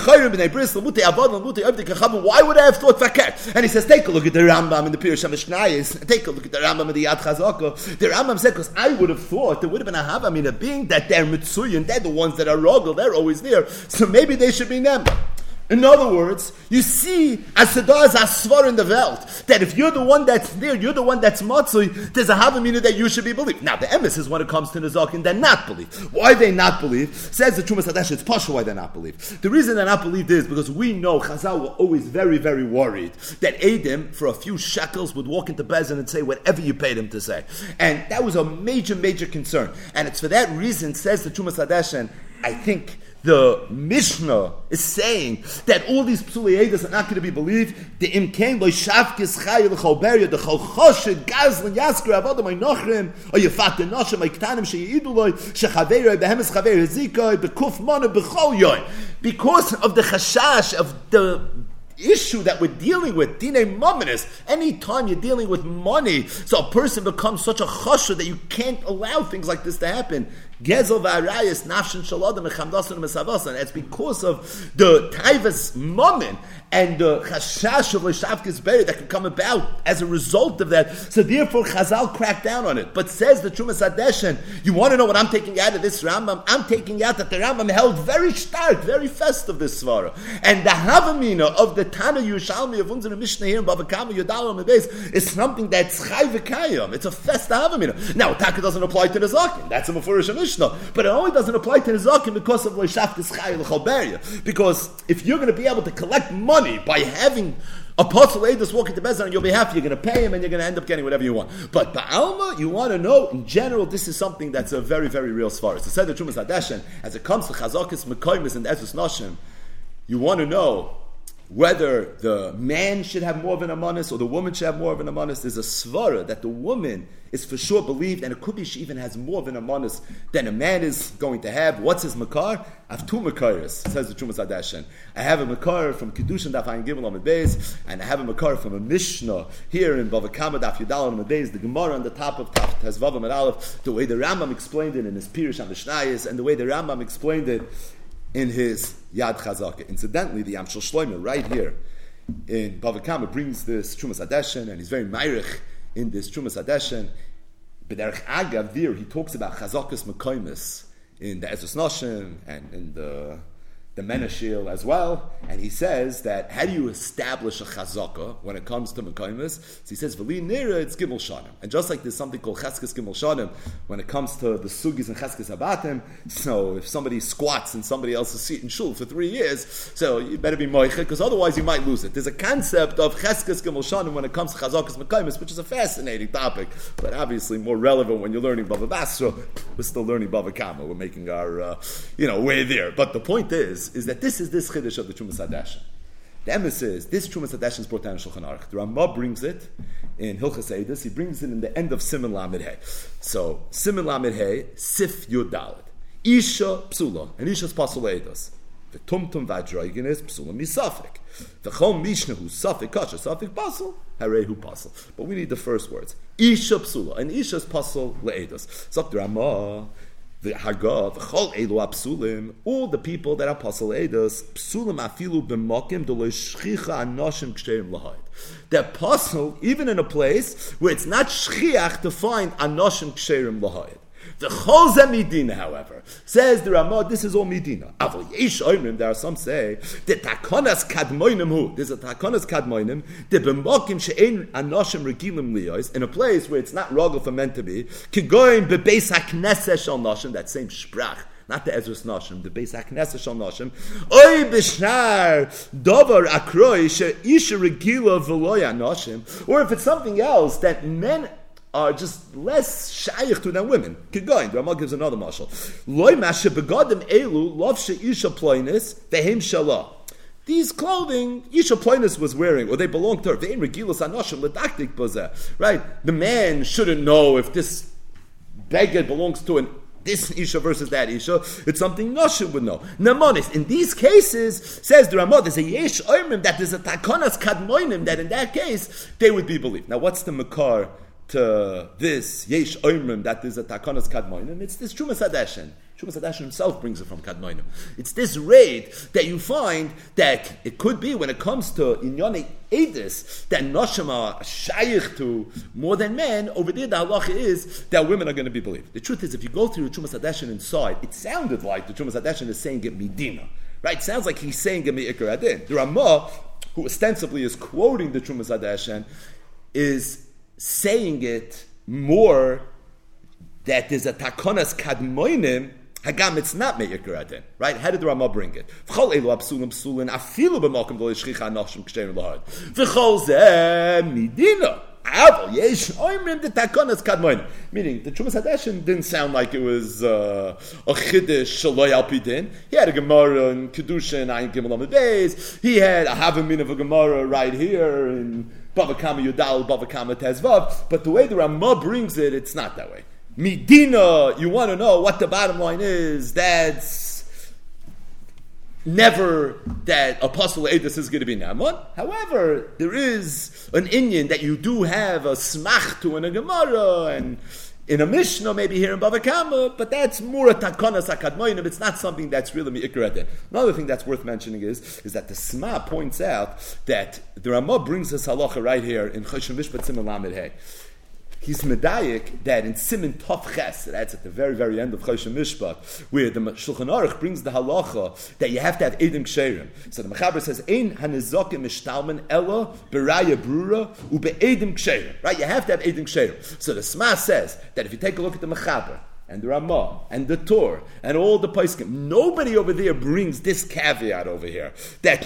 would I have thought faket? And he says, take a look at the Rambam in the Pirush HaMishnayis. Take a look at the Rambam in the Yad Chazaka. The Rambam said, because I would have thought there would have been a Havamina, being that they're Mitsuyin, they're the ones that are Rogel, they're always there. So maybe they should be them. In other words, you see, as a Asvar in the Welt, that if you're the one that's there, you're the one that's Matzui, there's a Havamina that you should be believed. Now, the emes is when it comes to Nizakin, they're not believed. Why they not believe? Says the Trumas Hadesh, it's Pasha why they're not believed. The reason they're not believed is because we know Chazal were always very, very worried that Adam, for a few shekels, would walk into Bezin and say whatever you paid him to say. And that was a major, major concern. And it's for that reason, says the Trumas Hadesh, and I think the Mishnah is saying that all these psulei are not going to be believed. The imkain loy shavkis chay l'chol the chol choshed gazlin yasker avodim ay nochrim or yefat the noshim ay ktanim sheyidu loy shechaveir behemes chaveir zikoy bekuf mana bechol yoy because of the chashash of the issue that we're dealing with, dine mominus, anytime you're dealing with money, so a person becomes such a chasha that you can't allow things like this to happen. Gezel v'arayis nafshin shalodim echamdasin mesavasan. It's because of the taivas moment and the chashash of l'shavkis beri that can come about as a result of that. So therefore, Chazal cracked down on it. But says the Trumas Hadeshen, you want to know what I'm taking out of this Rambam? I'm taking out that the Rambam held very stark, very festive this svara, and the Havamina of the Tana Yerushalmi of Unzer Mishnah here in is something that's chai v'kayim. It's a festa Havamina. Now, Taka doesn't apply to the Zakin. That's a Mefurish Mishnah. But it only doesn't apply to the Zakim because of Leishaftis Chai L'Chalberia. Because if you're going to be able to collect money by having Apostle Adis walking to Bezan on your behalf, you're going to pay him and you're going to end up getting whatever you want. But Ba'alma, you want to know, in general, this is something that's a very, very real svaris. The Trumas Hadeshen, as it comes to Chazakis, Mekoimis, and Ezus Noshim, you want to know whether the man should have more of an amanis or the woman should have more of an amanis, there's a svara that the woman is for sure believed, and it could be she even has more of an amanis than a man is going to have. What's his makar? I have two makaras, says the Trumas Hadeshen. I have a makar from Kedushin Daf Ayin Gimel on Beis, and I have a makar from a Mishnah here in Bava Kama Daf Yudal on Beis, the Gemara on the top of Taf Tezvavam and Aleph, the way the Rambam explained it in his Pirish on the Shnayis, and the way the Rambam explained it in his Yad Chazaka. Incidentally, the Yam Shel Shloimeh right here in Bava Kama brings this Trumas Hadeshen, and he's very Meirich in this Trumas Hadeshen. But Derech Agav there, he talks about Chazakas Mekoimis in the Ezras Noshim and in the the Menashil as well, and he says that how do you establish a chazaka when it comes to Mekaimis? So he says, V'li nira, it's Gimel Shanim. And just like there's something called Cheskes Gimel Shanim when it comes to the Sugis and Cheskes Abatim, so if somebody squats in somebody else's seat in Shul for three years, so you better be Moicha, because otherwise you might lose it. There's a concept of Cheskes Gimel Shanim when it comes to Chazakas Mekaimis, which is a fascinating topic, but obviously more relevant when you're learning Bava Basra. We're still learning Bava Kama. We're making our, uh, you know, way there. But the point is, is that this is this chiddush of the Trumas Hadashin. The emes is this Trumas Hadashin is brought down in Shulchan Aruch. The Ramah brings it in Hilchas Eidos. He brings it in the end of Simon Lamed Hey. So Simon Lamed Hey, Sif Yud Dalet. Isha Psula, and Isha's Pasul Eidos. The Tumtum Vadroigin is Psula Misafik. The Chom Mishnah who Safik Kasha Safik Pasul. Harehu Pasul. But we need the first words. Isha Psula, and Isha's Pasul Le'edos. So the Ramah the Hagav, Chol Elu Apsulim, all the people that are Apostle Eidos, Psulim Afilu B'mokim Dolo Shchicha Anoshim Ksherim Lahayit. They're apostle even in a place where it's not Shchiach to find Anoshim Ksherim Lahayit. The Cholze Medina, however, says the Ramah, this is all Medina. Avol Yesh Oimrim, there are some say, the Takonas Kadmoinim hu, there's a Takonas Kadmoinim, the B'mokim She'en Anoshim Regilim Liyos, in a place where it's not Rogel for men to be, Kigoyim Bebeis HaKnesses Shal Noshim, that same Sprach, not the Ezra's Noshim, the Beis HaKnesses Shal Noshim, Oy B'shnar Dovar Akroi She'isha Regila V'loya Noshim, or if it's something else that men are just less shaykh to than women. Keep going. The Ramah gives another marshal. Loy mashe begadim elu lov she'isha ploinis vehem shalah. These clothing Isha Ploinus was wearing, or they belong to her. Right? The man shouldn't know if this beggar belongs to an this Isha versus that Isha, it's something Nosha would know. Namonis, in these cases, says the Ramah, there's a Yesh Oimim, that there's a Takonas Kadmoinim, that in that case, they would be believed. Now, what's the Makar to uh, this yesh oimrim that is a takonas kadmoinim. It's this Trumas Hadeshin. Trumas Hadeshin himself brings it from kadmoinim. It's this raid that you find that it could be when it comes to inyone edis that noshim are shaykh to more than men. Over there, the halacha is that women are going to be believed. The truth is, if you go through the Trumas Hadeshin inside, it sounded like the Trumas Hadeshin is saying it medina. Right? It sounds like he's saying it me'ikar adin. The Ramah, who ostensibly is quoting the Trumas Hadeshin, is saying it more that there's a takonas kadmoinim, Hagam, it's not me'ikar adin, right? How did the Ramah bring it? V'chol elu apsulim psulin, afilu b'malkim dole shchicha anoshim k'shterim lahad. V'chol zeh midina. Aval, yesh, oimrim the takonas kadmoinim. Meaning, the Trumas Hadeshin didn't sound like it was uh, a chiddush shaloi alpidin. He had a Gemara in Kedusha and Ayin Gimel Amid. He had a Havamin of a Gemara right here in Bava Kama Yudal, Bava Kama Tezvav. But the way the Ramah brings it, it's not that way. Medina, you want to know what the bottom line is, that's never that Apostle Edis is going to be Naman. However, there is an Indian that you do have a smach to in a Gemara and in a Mishnah, maybe here in Bava Kama, but that's more a takonas akadmoinim. It's not something that's really mi'ikrat. Another thing that's worth mentioning is, is that the Sma points out that the Ramah brings this halacha right here in Choshen Mishpat Simon Lamed Hey he's medayik that in Simin Tov Ches, that's at the very, very end of Choshen Mishpat, where the Shulchan Aruch brings the halacha that you have to have Edim Ksherim. So the Mechaber says, Ein hanizokim mishtalman ella beraya brura ube Edim Ksherim. Right? You have to have Edim Ksherim. So the Sma says that if you take a look at the Mechaber, and the Ramah and the Tur and all the Paiskim. Nobody over there brings this caveat over here. That.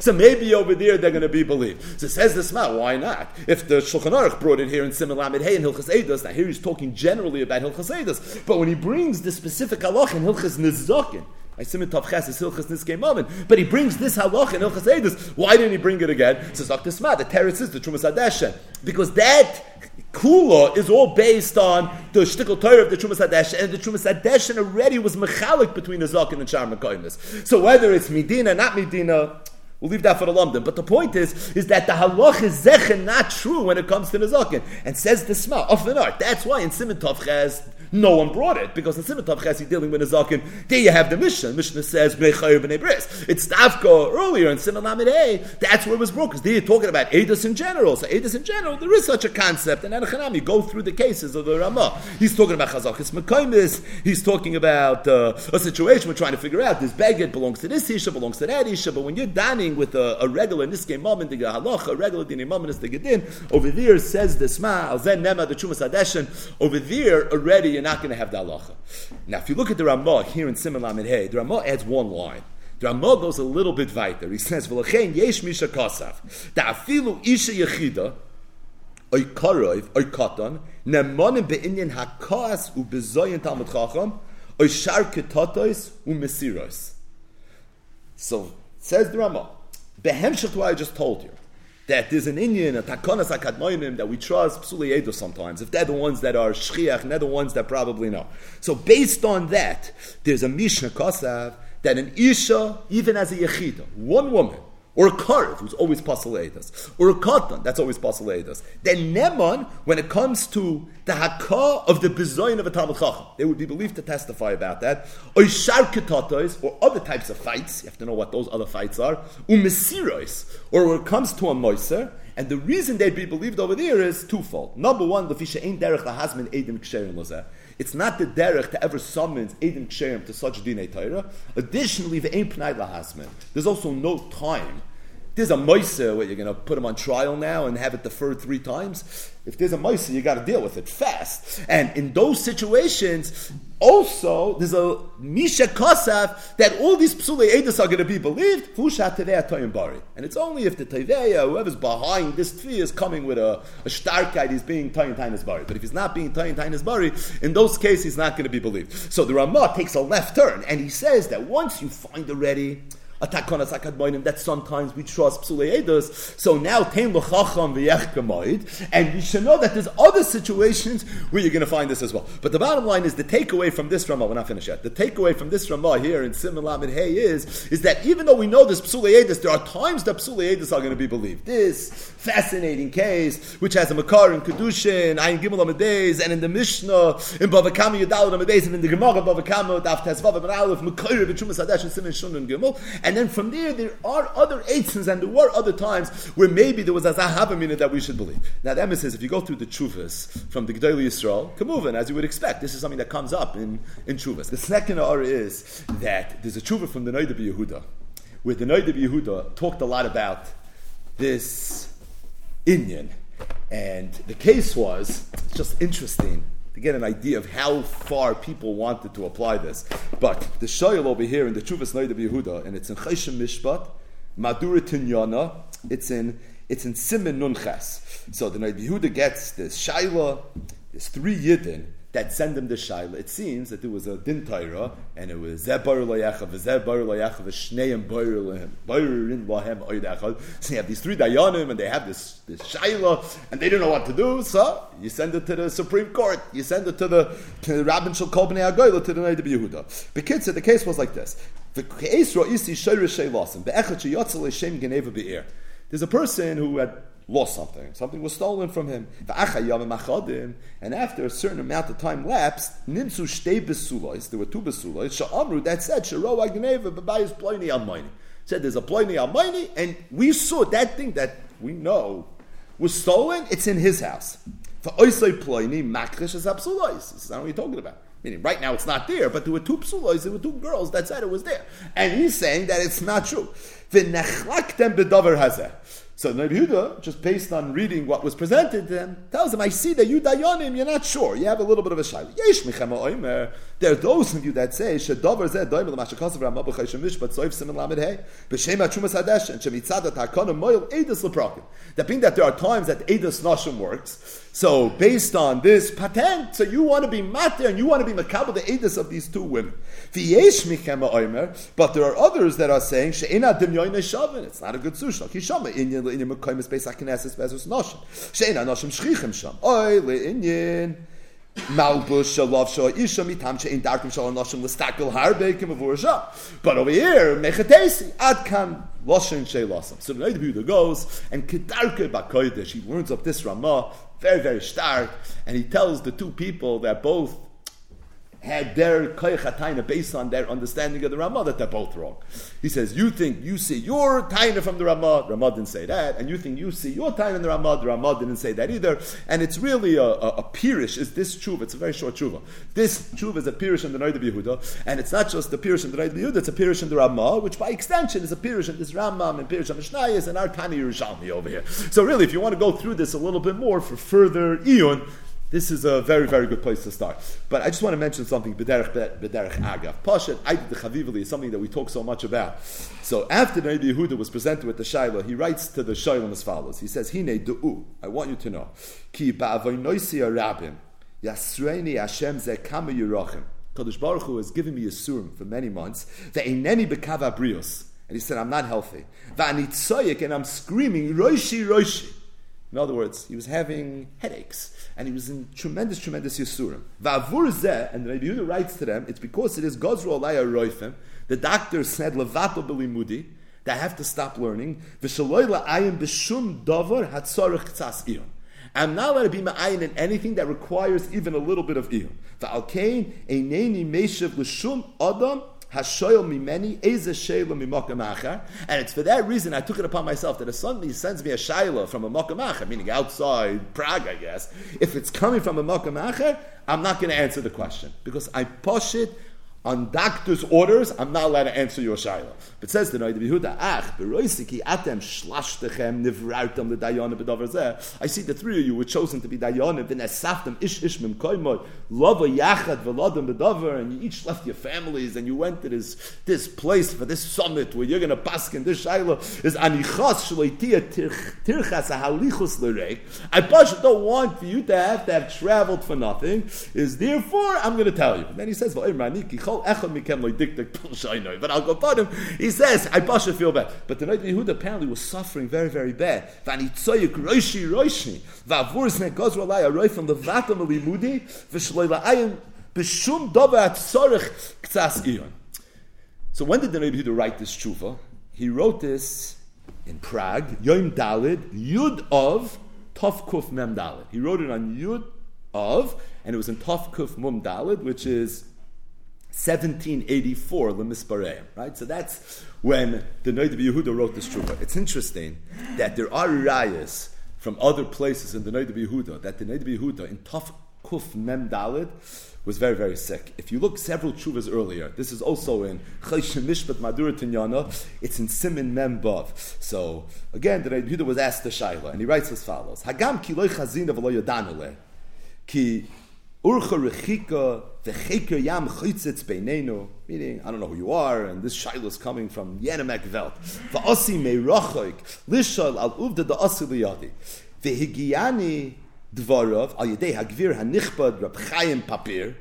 So maybe over there they're going to be believed. So says the Sma, why not? If the Shulchan Aruch brought it here in Simon Lamed Hey and Hilchas Eidos, now here he's talking generally about Hilchas Eidos, but when he brings the specific halach in Hilchas Nizokin, I Simon Tavches is Hilchas Nizkei Mamon. But he brings this halach in Hilchas Eidos. Why didn't he bring it again? Says Dr. Sma, the Teretz is the Trumas Adeshen. Because that Kula is all based on the shtickle Torah of the Trumas Hadesh, and the Trumas Hadesh already was mechalik between the Zakin and Shar Mekoimis. So whether it's Medina, not Medina, We'll leave that for the London. But the point is, is that the halach is zechen not true when it comes to the zakin. And says the smell of the art. That's why in Simon Tovches, no one brought it because in Simon Tavches he's dealing with zaken. There you have the mission. Mishnah says Bnei Bnei Bris. It's Stavko earlier in Simon Lamed That's where it was because they're talking about Edis in general. So Edis in general, there is such a concept. And Anachanam, you go through the cases of the Ramah. He's talking about Chazakis Mekaimis. He's talking about uh, a situation we're trying to figure out. This baguette belongs to this Isha, belongs to that Isha. But when you're dining with a, a regular Nizkei Mamon, the Halach, a regular Dini Mammon is the Gedin, over there says the Sma, Alzen Nema, the Chumas Adeshin, over there already you're not going to have the halacha. Now, if you look at the Ramah here in Simon Lamed Hey, the Ramah adds one line. The Ramah goes a little bit weiter. He says, "V'lachein yesh misha kasav da'afilu isha yechida oy karoiv oy katan nemonim be'inyan hakas u'bezoyin talmud chacham oy shar ketatois u'mesiros." So says the Ramah, behemshach what I just told you that there's an Indian, a takonas akadmoinim that we trust psuli sometimes. If they're the ones that are shchiach, they're the ones that probably know. So based on that, there's a mishnah kosav that an isha, even as a yechida, one woman, or a karv, who's always pasaleidas, or a katan, that's always pasaleidas. Then neman, when it comes to the hakah of the bezoin of a Talmud Chacham. They would be believed to testify about that. Or sharketotos, or other types of fights. You have to know what those other fights are. Umesirois, or when it comes to a moiser. And the reason they'd be believed over there is twofold. Number one, lefisha ein derech lahazmin edim ksherim lozeh. It's not the derech to ever summons edim ksherim to such dinei Torah. Additionally, the ein pnai lahazmin. There's also no time there's a moisa where you're going to put him on trial now and have it deferred three times. If there's a moisa, you got to deal with it fast. And in those situations, also there's a misha kosaf that all these psule edus are going to be believed. And it's only if the teveya, whoever's behind this tfi, is coming with a, a he's being tayin tainas bari. But if he's not being tayin tainas bari, in those cases, he's not going to be believed. So the Ramah takes a left turn and he says that once you find already that sometimes we trust psule So now tein l'chacham v'yech and we should know that there's other situations where you're going to find this as well. But the bottom line is the takeaway from this Ramah, we're not finished yet. The takeaway from this Ramah here in Simon Lamed Hey is, is that even though we know this psule there are times that psule are going to be believed. This fascinating case, which has a Makar in Kedushin, Ayin Gimel Amadeis, and in the Mishnah, in Bava Kama Yudal Amadeis, and in the Gemara Bava Kama, Daf Tezvav and Aleph, Makar, B'Chumas Hadesh, and Simon Gimel, and then from there, there are other eitzins, and there were other times where maybe there was a zahavamina that we should believe. Now, the Emes says, if you go through the chuvas from the Gedali Yisrael, Kamuvin, as you would expect, this is something that comes up in, in chuvas. The second R is that there's a chuva from the Noida Yehuda, where the Noida Yehuda talked a lot about this Indian. And the case was, it's just interesting to get an idea of how far people wanted to apply this. But the shoyel over here in the Chuvas Noida Yehuda, and it's in Cheshem Mishpat, Madura Tinyana, it's in it's in Simon Nunches. So the Noida Yehuda gets this Shaila, there's three Yidden, that send him the shaila. It seems that there was a din Torah, and it was zeh bar loyachav, zeh bar loyachav, shneim bar lohem, barin lahem oydachad. So you have these three dayanim, and they have this this shaila, and they don't know what to do. So you send it to the Supreme Court. You send it to the to the Rabbin Shal Kol Bnei Agoyla to the Noda Yehuda. Because the case was like this: the case roisi shayrish shaylasim be'echat sheyotzel shem geneva be'er. There's a person who had lost something. Something was stolen from him. And after a certain amount of time lapsed, nimsu besulois, there were two besulois, sha'amru, that said, sharo agneva, babayis ploini almaini. Said there's a ploini almaini, and we saw that thing that we know was stolen, it's in his house. For oisoi ploini, makrish is absulois. This is not what you're talking about. Meaning, right now it's not there, but there were two psulois, there were two girls that said it was there. And he's saying that it's not true. So Nabi Yehuda, just based on reading what was presented to him, tells him, I see that you dayanim, you're not sure. You have a little bit of a shy. Yesh oimer. There are those of you that say, Shedover zeh doim l'mashakasav ramah b'chayshim mishpat soif simen lamed hey, b'shem ha'chumas hadesh, and shemitzad ha'takona moil edus leprakim. That being that there are times that edus nashim works, so based on this patent, so you want to be matter and you want to be makabel the edus of these two women. V'yesh michema oimer, but there are others that are saying, she'ena dimyoyne shavin, it's not a good sushal. Kishama inyan le'inyan mekayim beis hakineses bezus nashim. She'ena nashim shchichem sham. Oy le'inyan. Malbush shalav shal isha mitam she'in darkim shal nashim l'stakil harbekim avur But over here, mechatesi, ad kan loshin she'lasam. So the night goes, and kedarke bakoidesh, he learns up this Ramah, very, very stark, and he tells the two people that both had their koyach based on their understanding of the Ramah that they're both wrong. He says, you think you see your taina from the Ramah, Ramah didn't say that, and you think you see your taina in the Ramah, the Ramah didn't say that either. And it's really a, a, a pirish, is this tshuva, it's a very short tshuva. This tshuva is a pirish in the Noida Yehuda, and it's not just the pirish in the Noida Yehuda, it's a pirish in the Ramah, which by extension is a pirish in this Ramah and pirish of Mishnayis and our Tani Yerushalmi over here. So really, if you want to go through this a little bit more for further Iyun, this is a very, very good place to start. But I just want to mention something, B'derech, B'derech Agav. Pashat, Aydid Chavivali is something that we talk so much about. So after the Nabi Yehuda was presented with the Shaila, he writes to the Shailam as follows. He says, Hine du'u, I want you to know, Ki ba'avoinoisi arabim, yasreini Hashem ze kama yirachim. Kadosh Baruch Hu has given me a surim for many months, ve'eineni bekava brios. And he said, I'm not healthy. Va'anitzoyek, and I'm screaming, Roishi, Roishi. In other words, he was having headaches and he was in tremendous, tremendous yisurim. Va'avur zeh, and Rabbi Yehuda writes to them, it's because it is Gozro Alaya Roifim. The doctor said, Levato Belimudi, that I have to stop learning. V'shaloy la'ayim b'shum dover hatzorich tzas iyon. I'm not allowed to be ma'ayin in anything that requires even a little bit of iyun. Va'alkein eineni meshav l'shum adam hashoyel mimeni eze shayla mimakamacha. And it's for that reason I took it upon myself that if somebody sends me a shayla from a makamacha, meaning outside Prague, I guess, if it's coming from a makamacha, I'm not going to answer the question because I push it on doctor's orders, I'm not allowed to answer your shaila. But says the Noid Yehuda, Ach, beroisiki atem shlashtekhem nivrartam l'dayana zeh. I see the three of you were chosen to be dayana, v'nesaftem ish ish mim koimot, lava yachad v'ladam b'davar, and you each left your families and you went to this, this place for this summit where you're going to pass in this shaila is anichas shleitia tirchas ahalichus l'reik. I don't want for you to have to have traveled for nothing, is therefore I'm going to tell you. And then he says, but I'll go put him. He says, I pasha feel bad. But the night Yehuda apparently was suffering very, very bad. From the. So when did the Rebbe Yehuda write this tshuva? He wrote this in Prague, Yom Dalid, Yud of Tovkuf Mem Dalid. He wrote it on Yud of, and it was in Tovkuf Mum Dalid, which is 1784, Lemispareim, right? So that's when the Noid of Yehuda wrote this tshuva. It's interesting that there are rayas from other places in the Noid of Yehuda that the Noid of Yehuda in Taf Kuf Mem Dalid was very, very sick. If you look several chuvas earlier, this is also in Chayshim Mishpat Madura Tinyana, it's in Simin Mem Bav. So, again, the Noid Yehuda was asked the Shaila, and he writes as follows Hagam ki loy chazin v'lo yodanule, ki Urcha rechika v'cheker yam chitzitz beinenu. Meaning, I don't know who you are, and this shaila is coming from Yenemek Welt. V'osi meirochoik lishal al uvda liyadi. Al yedei hagvir hanichbad Rab Chaim Papir.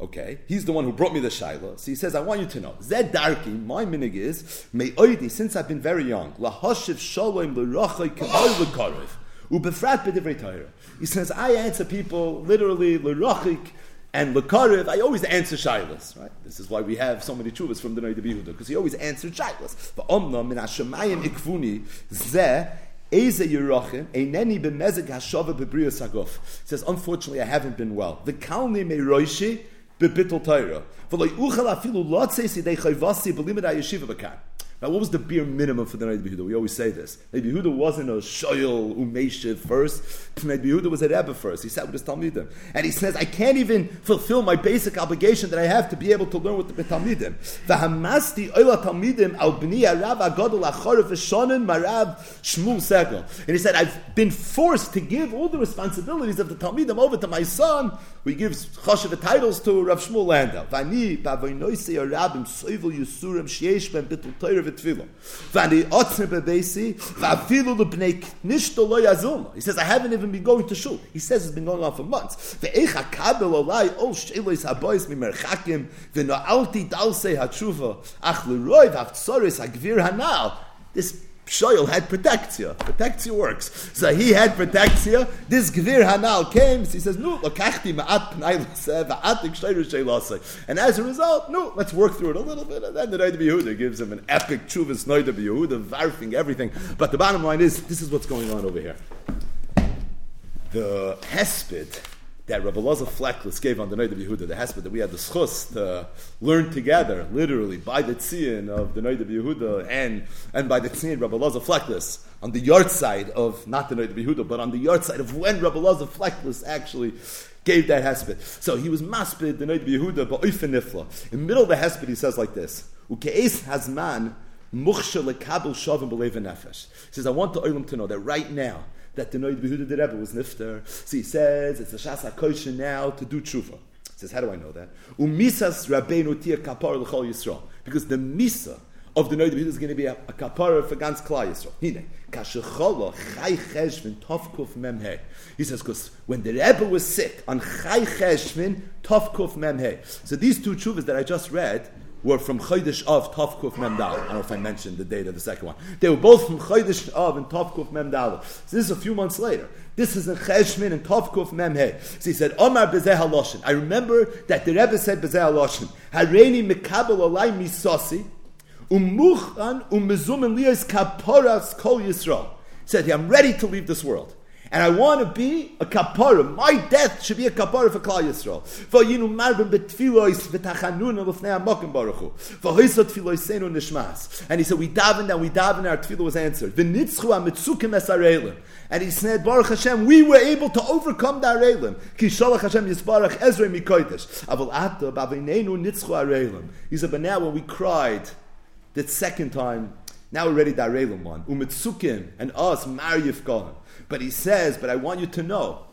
Okay, he's the one who brought me the shaila. So he says, I want you to know. Zed darki, my minig is, may oidi, since I've been very young, lahoshiv shalom l'rochoik k'moy l'korif. Ubefrat b'divrei Torah. He says, I answer people literally l'rachik and l'karev. I always answer shilas, right? This is why we have so many chuvas from the Noid of Yehuda, because he always answered shilas. V'omna min hashemayim ikfuni zeh Eze Yerachim, Eineni b'mezeg hashava b'briya saguf. says, unfortunately, I haven't been well. The kalni me roishi b'bittel Torah. V'loi uchal afilu lotzei sidei chayvasi b'limid ha-yeshiva b'kan. Now, what was the bare minimum for the Neit Behuda? We always say this. Neit Behuda wasn't a shoyel umeshiv first. Neit Behuda was a Rebbe first. He sat with his Talmidim. And he says, I can't even fulfill my basic obligation that I have to be able to learn with the Talmidim. V'hamasti oila Talmidim al b'ni arav agadol achorev v'shonen marav shmul segel. And he said, I've been forced to give all the responsibilities of the Talmidim over to my son, who gives choshev titles to Rav Shmuel Landau. V'ani b'avoinoisei arabim soivel yusurim sheyesh ben bittul Torah He says, I haven't even been going to shul. He says it's been going on for months. This Shoyal had protectia. Protectia works. So he had protectia. This Gvir Hanal came. So he says, no, lokachti ma'at And as a result, no, let's work through it a little bit. And then the Noida Yehuda gives him an epic chuvas Noida Yehuda, varfing everything. But the bottom line is, this is what's going on over here. The Hesped that Rabbi Loza Fleckeles gave on the night of Yehuda, the Hesped, that we had the schus to learn together, literally, by the tzion of the night of Yehuda and, and by the tzion Rabbi Loza Fleckeles, on the yard side of, not the night of Yehuda, but on the yard side of when Rabbi Loza Fleckeles actually gave that Hesped. So he was maspid, the night of Yehuda, but. In the middle of the Hesped, he says like this, Uke'es hazman mukhsha lekabel shavim b'lev nefesh. He says, I want the Olam to know that right now, that the Noid Behuda the Rebbe was nifter. So he says it's a shas kosher now to do tshuva. He says, how do I know that? Umisas Rabbeinu tia kapar l'chol Yisrael. Because the misa of the Noid Behuda is going to be a, a kapara for ganz Klal Yisrael. Hine, kashecholo chai cheshvin tovkuf memhe. He says, because when the Rebbe was sick on chai cheshvin tovkuf memhe. So these two tshuvas that I just read, were from Chodesh of Tovkuf Memdal. I don't know if I mentioned the date of the second one. They were both from Chodesh of and Tovkuf Memdal. So this is a few months later. This is in Cheshmin and Tovkuf Memhe. So he said, Omar Bezeh HaLoshin. I remember that the Rebbe said Bezeh HaLoshin. Hareini Mekabel Olai Misosi Umuchan Umezumen Liyas Kaporas Kol Yisrael. Said, I'm ready to leave this world. And I want to be a kapara. My death should be a kapara for Klal Yisrael. For yinu marbim betfilois v'tachanun lefnei hamokim baruch. For hoisot tfiloisenu nishmas. And he said, we davened and we davened our tefillah was answered. V'nitzchu ha-mitzukim es And he said, Baruch Hashem, we were able to overcome the Arelim. Ki shalach Hashem yisbarach ezrei mikodesh. Aval ata b'avinenu nitzchu Arelim. He said, but now when we cried, that second time, now we're ready to Arelim one. Umitzukim and us, Mariyif Kohen. But he says, but I want you to know,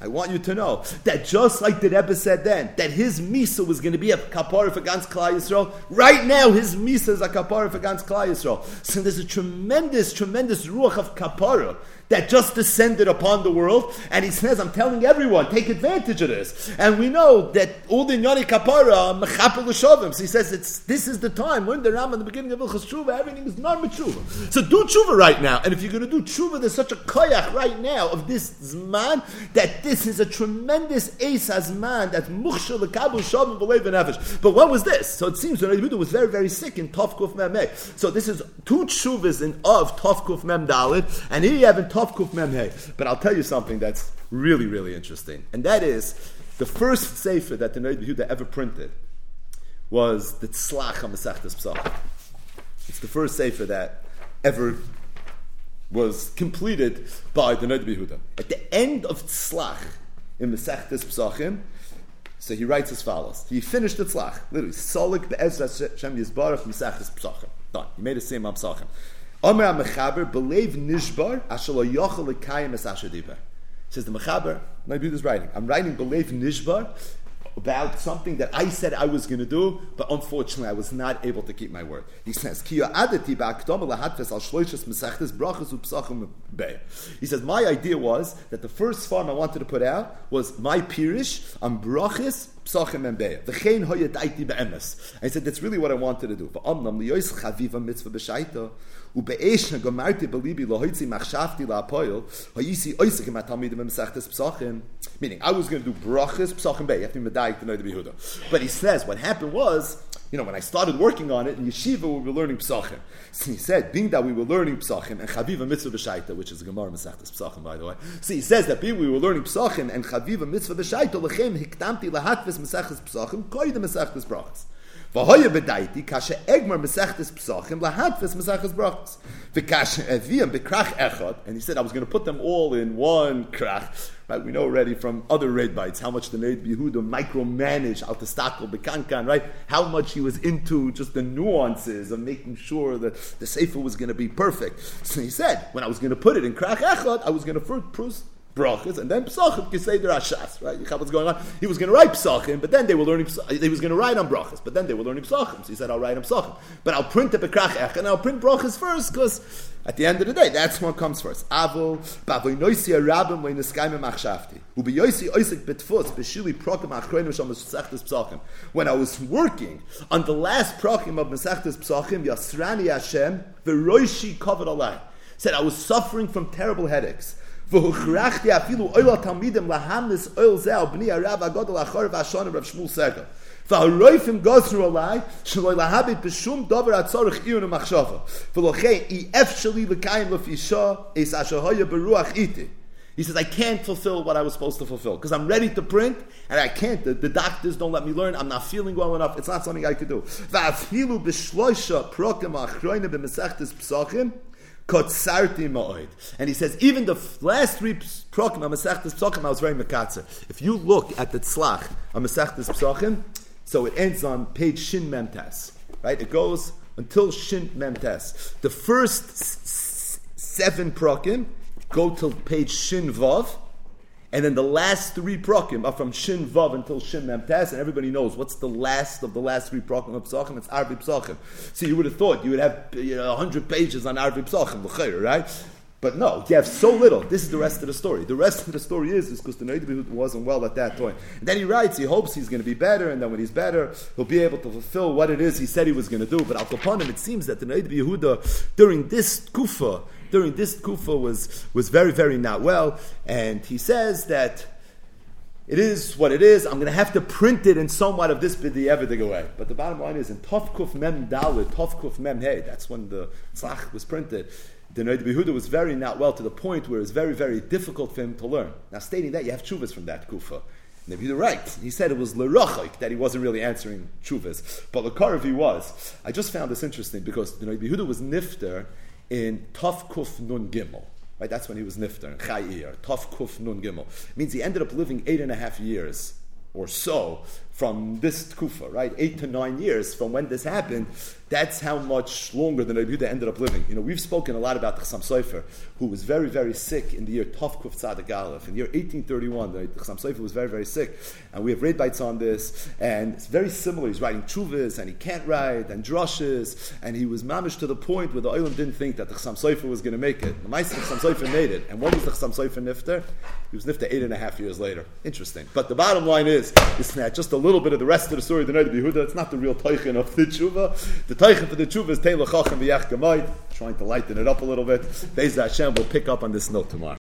I want you to know that just like the Rebbe said then, that his misa was going to be a kapara for Gans Klal Yisrael, right now his misa is a kapara for Gans Klal Yisrael. So there's a tremendous, tremendous ruach of kapara that just descended upon the world. And he says, I'm telling everyone, take advantage of this. And we know that the Nyani Kapara, Mechapel Shovim. So he says, it's, this is the time. When the Ram in the beginning of Ilchas Tshuva, everything is not Tshuva. So do Tshuva right now. And if you're going to do Tshuva, there's such a koyach right now of this Zman that this is a tremendous Ace man that Mukhshal Lekabu Shovim Belev Nefesh. But what was this? So it seems when Yehuda was very, very sick in Tovkuf Mem So this is two Tshuvas in of Tovkuf Mem Dalit. And here you have in Tov Kuf Mem. But I'll tell you something that's really, really interesting. And that is the first sefer that the Noid Yehuda ever printed was the Tzlach HaMasechtes Pesach. It's the first sefer that ever was completed by the Noid Yehuda. At the end of Tzlach in Masechtes Pesachim, so he writes as follows. He finished the tzlach, literally. Solik be'ezra Shem Yisbarach Masechtes Pesachim. Done. He made a same Pesachim. Omer HaMechaber, believe nishbar, asher lo yochel lekayim es asher diber. Says the Mechaber, my is writing. I'm writing believe nishbar about something that I said I was going to do, but unfortunately I was not able to keep my word. He says, He says, my idea was that the first farm I wanted to put out was my pirish on brachis psachim and beya. V'chein hoya daiti be'emes. I said, that's really what I wanted to do. V'amnam liyois chaviva mitzvah b'shaita, ובאש גמרתי בליבי להויצי מחשבתי להפועל, הייתי עוסק עם התלמידים במסכתס פסחים, meaning I was going to do brachas psachim bay. You have to be medayik to know the Yehuda. But he says what happened was, you know, when I started working on it in yeshiva, we were learning psachim. So he said, being that we were learning psachim and chaviva mitzvah b'shaita, which is a gemara mesachtes psachim, by the way. So he says that being we were learning psachim and chaviva mitzvah b'shaita, lechem hiktamti lahatvis mesachtes psachim, koyde mesachtes brachas. Bedaiti kashe egmar psachim eviam bekrach and he said I was going to put them all in one krach. Right, we know already from other red bites how much the Neid Yehuda micromanaged al testakel bekankan, right? How much he was into just the nuances of making sure that the sefer was going to be perfect. So he said when I was going to put it in krach echad, I was going to first brachas, and then psachim the rashas, right? You have what's going on. He was going to write psachim, but then they were learning. He was going to write on brachas, but then they were learning psachim. So he said, "I'll write on psachim, but I'll print the bekrach ech, and I'll print brachas first, because at the end of the day, that's what comes first. Avol bavoinoisi arabim leiniskayim machshavti ubiyoisi oisik betfus b'shili prokim achronim shal mesechtes psachim. When I was working on the last prokim of mesechtes psachim, yasrani Hashem v'roishi covered alai. Said I was suffering from terrible headaches. והוכרחתי אפילו אויל התלמידים להמנס אויל זה על בני הרב הגודל אחר והשון רב שמואל סגל. והרויפים גוזרו עליי שלא להביט בשום דובר הצורך עיון ומחשבה. ולכן אי אפשר לי לקיים לפי שעה אס אשר היה ברוח איתי. He says, I can't fulfill what I was supposed to fulfill because I'm ready to print and I can't. The, the, doctors don't let me learn. I'm not feeling well enough. It's not something I could do. Ma'oid. And he says, even the last three prokim, Masechtes Psachim, I was very mekatzer. If you look at the tzlach, Masechtes Psachim, so it ends on page Shin Memtes, right? It goes until Shin Memtes. The first s- seven prokim go till page Shin Vav, and then the last three prokim are from Shin Vav until Shin Memtes, and everybody knows what's the last of the last three prokim of Psachim. It's Arvi Psachim. So you would have thought you would have you know, 100 pages on Arvi Psachim, right? But no, you have so little. This is the rest of the story. The rest of the story is is because the Noid wasn't well at that point. And then he writes, he hopes he's going to be better, and then when he's better, he'll be able to fulfill what it is he said he was going to do. But al him, it seems that the Noid Yehuda during this kufa during this kufa was, was very, very not well. And he says that it is what it is. I'm going to have to print it in somewhat of this bidi everything away. But the bottom line is in Tov Kuf Mem Dalit, Tov Kuf Mem Hey, that's when the Tzach was printed. the Noid Behuda was very not well to the point where it's very, very difficult for him to learn. Now, stating that, you have chuvas from that kufa. And you're right. He said it was lerachik that he wasn't really answering chuvas, but lekarav he was. I just found this interesting because the Noid Behuda was nifter in Tov Kuf Nun Gimel. Right, that's when he was nifter Chayir. Tov Kuf Nun Gimel. Means he ended up living eight and a half years or so from this kufa, right? Eight to nine years from when this happened. That's how much longer than Rabbi ended up living. You know, we've spoken a lot about the Chassam Sofer, who was very, very sick in the year Tov Kuf Tzadik Aleph. In the year 1831, the Chassam Sofer was very, very sick. And we have read bites on this, and it's very similar. He's writing chuvas, and he can't write, and drushes, and he was mamish to the point where the Olam didn't think that the Chassam Sofer was going to make it. The Meister Chassam Sofer made it. And when was the Chassam Sofer nifter? He was nifter eight and a half years later. Interesting. But the bottom line is, it's not just a little bit of the rest of the story of the Noda Yehuda. It's not the real teichen of the tshuva. The for the tshuva is V'yach Trying to lighten it up a little bit. Beis Hashem will pick up on this note tomorrow.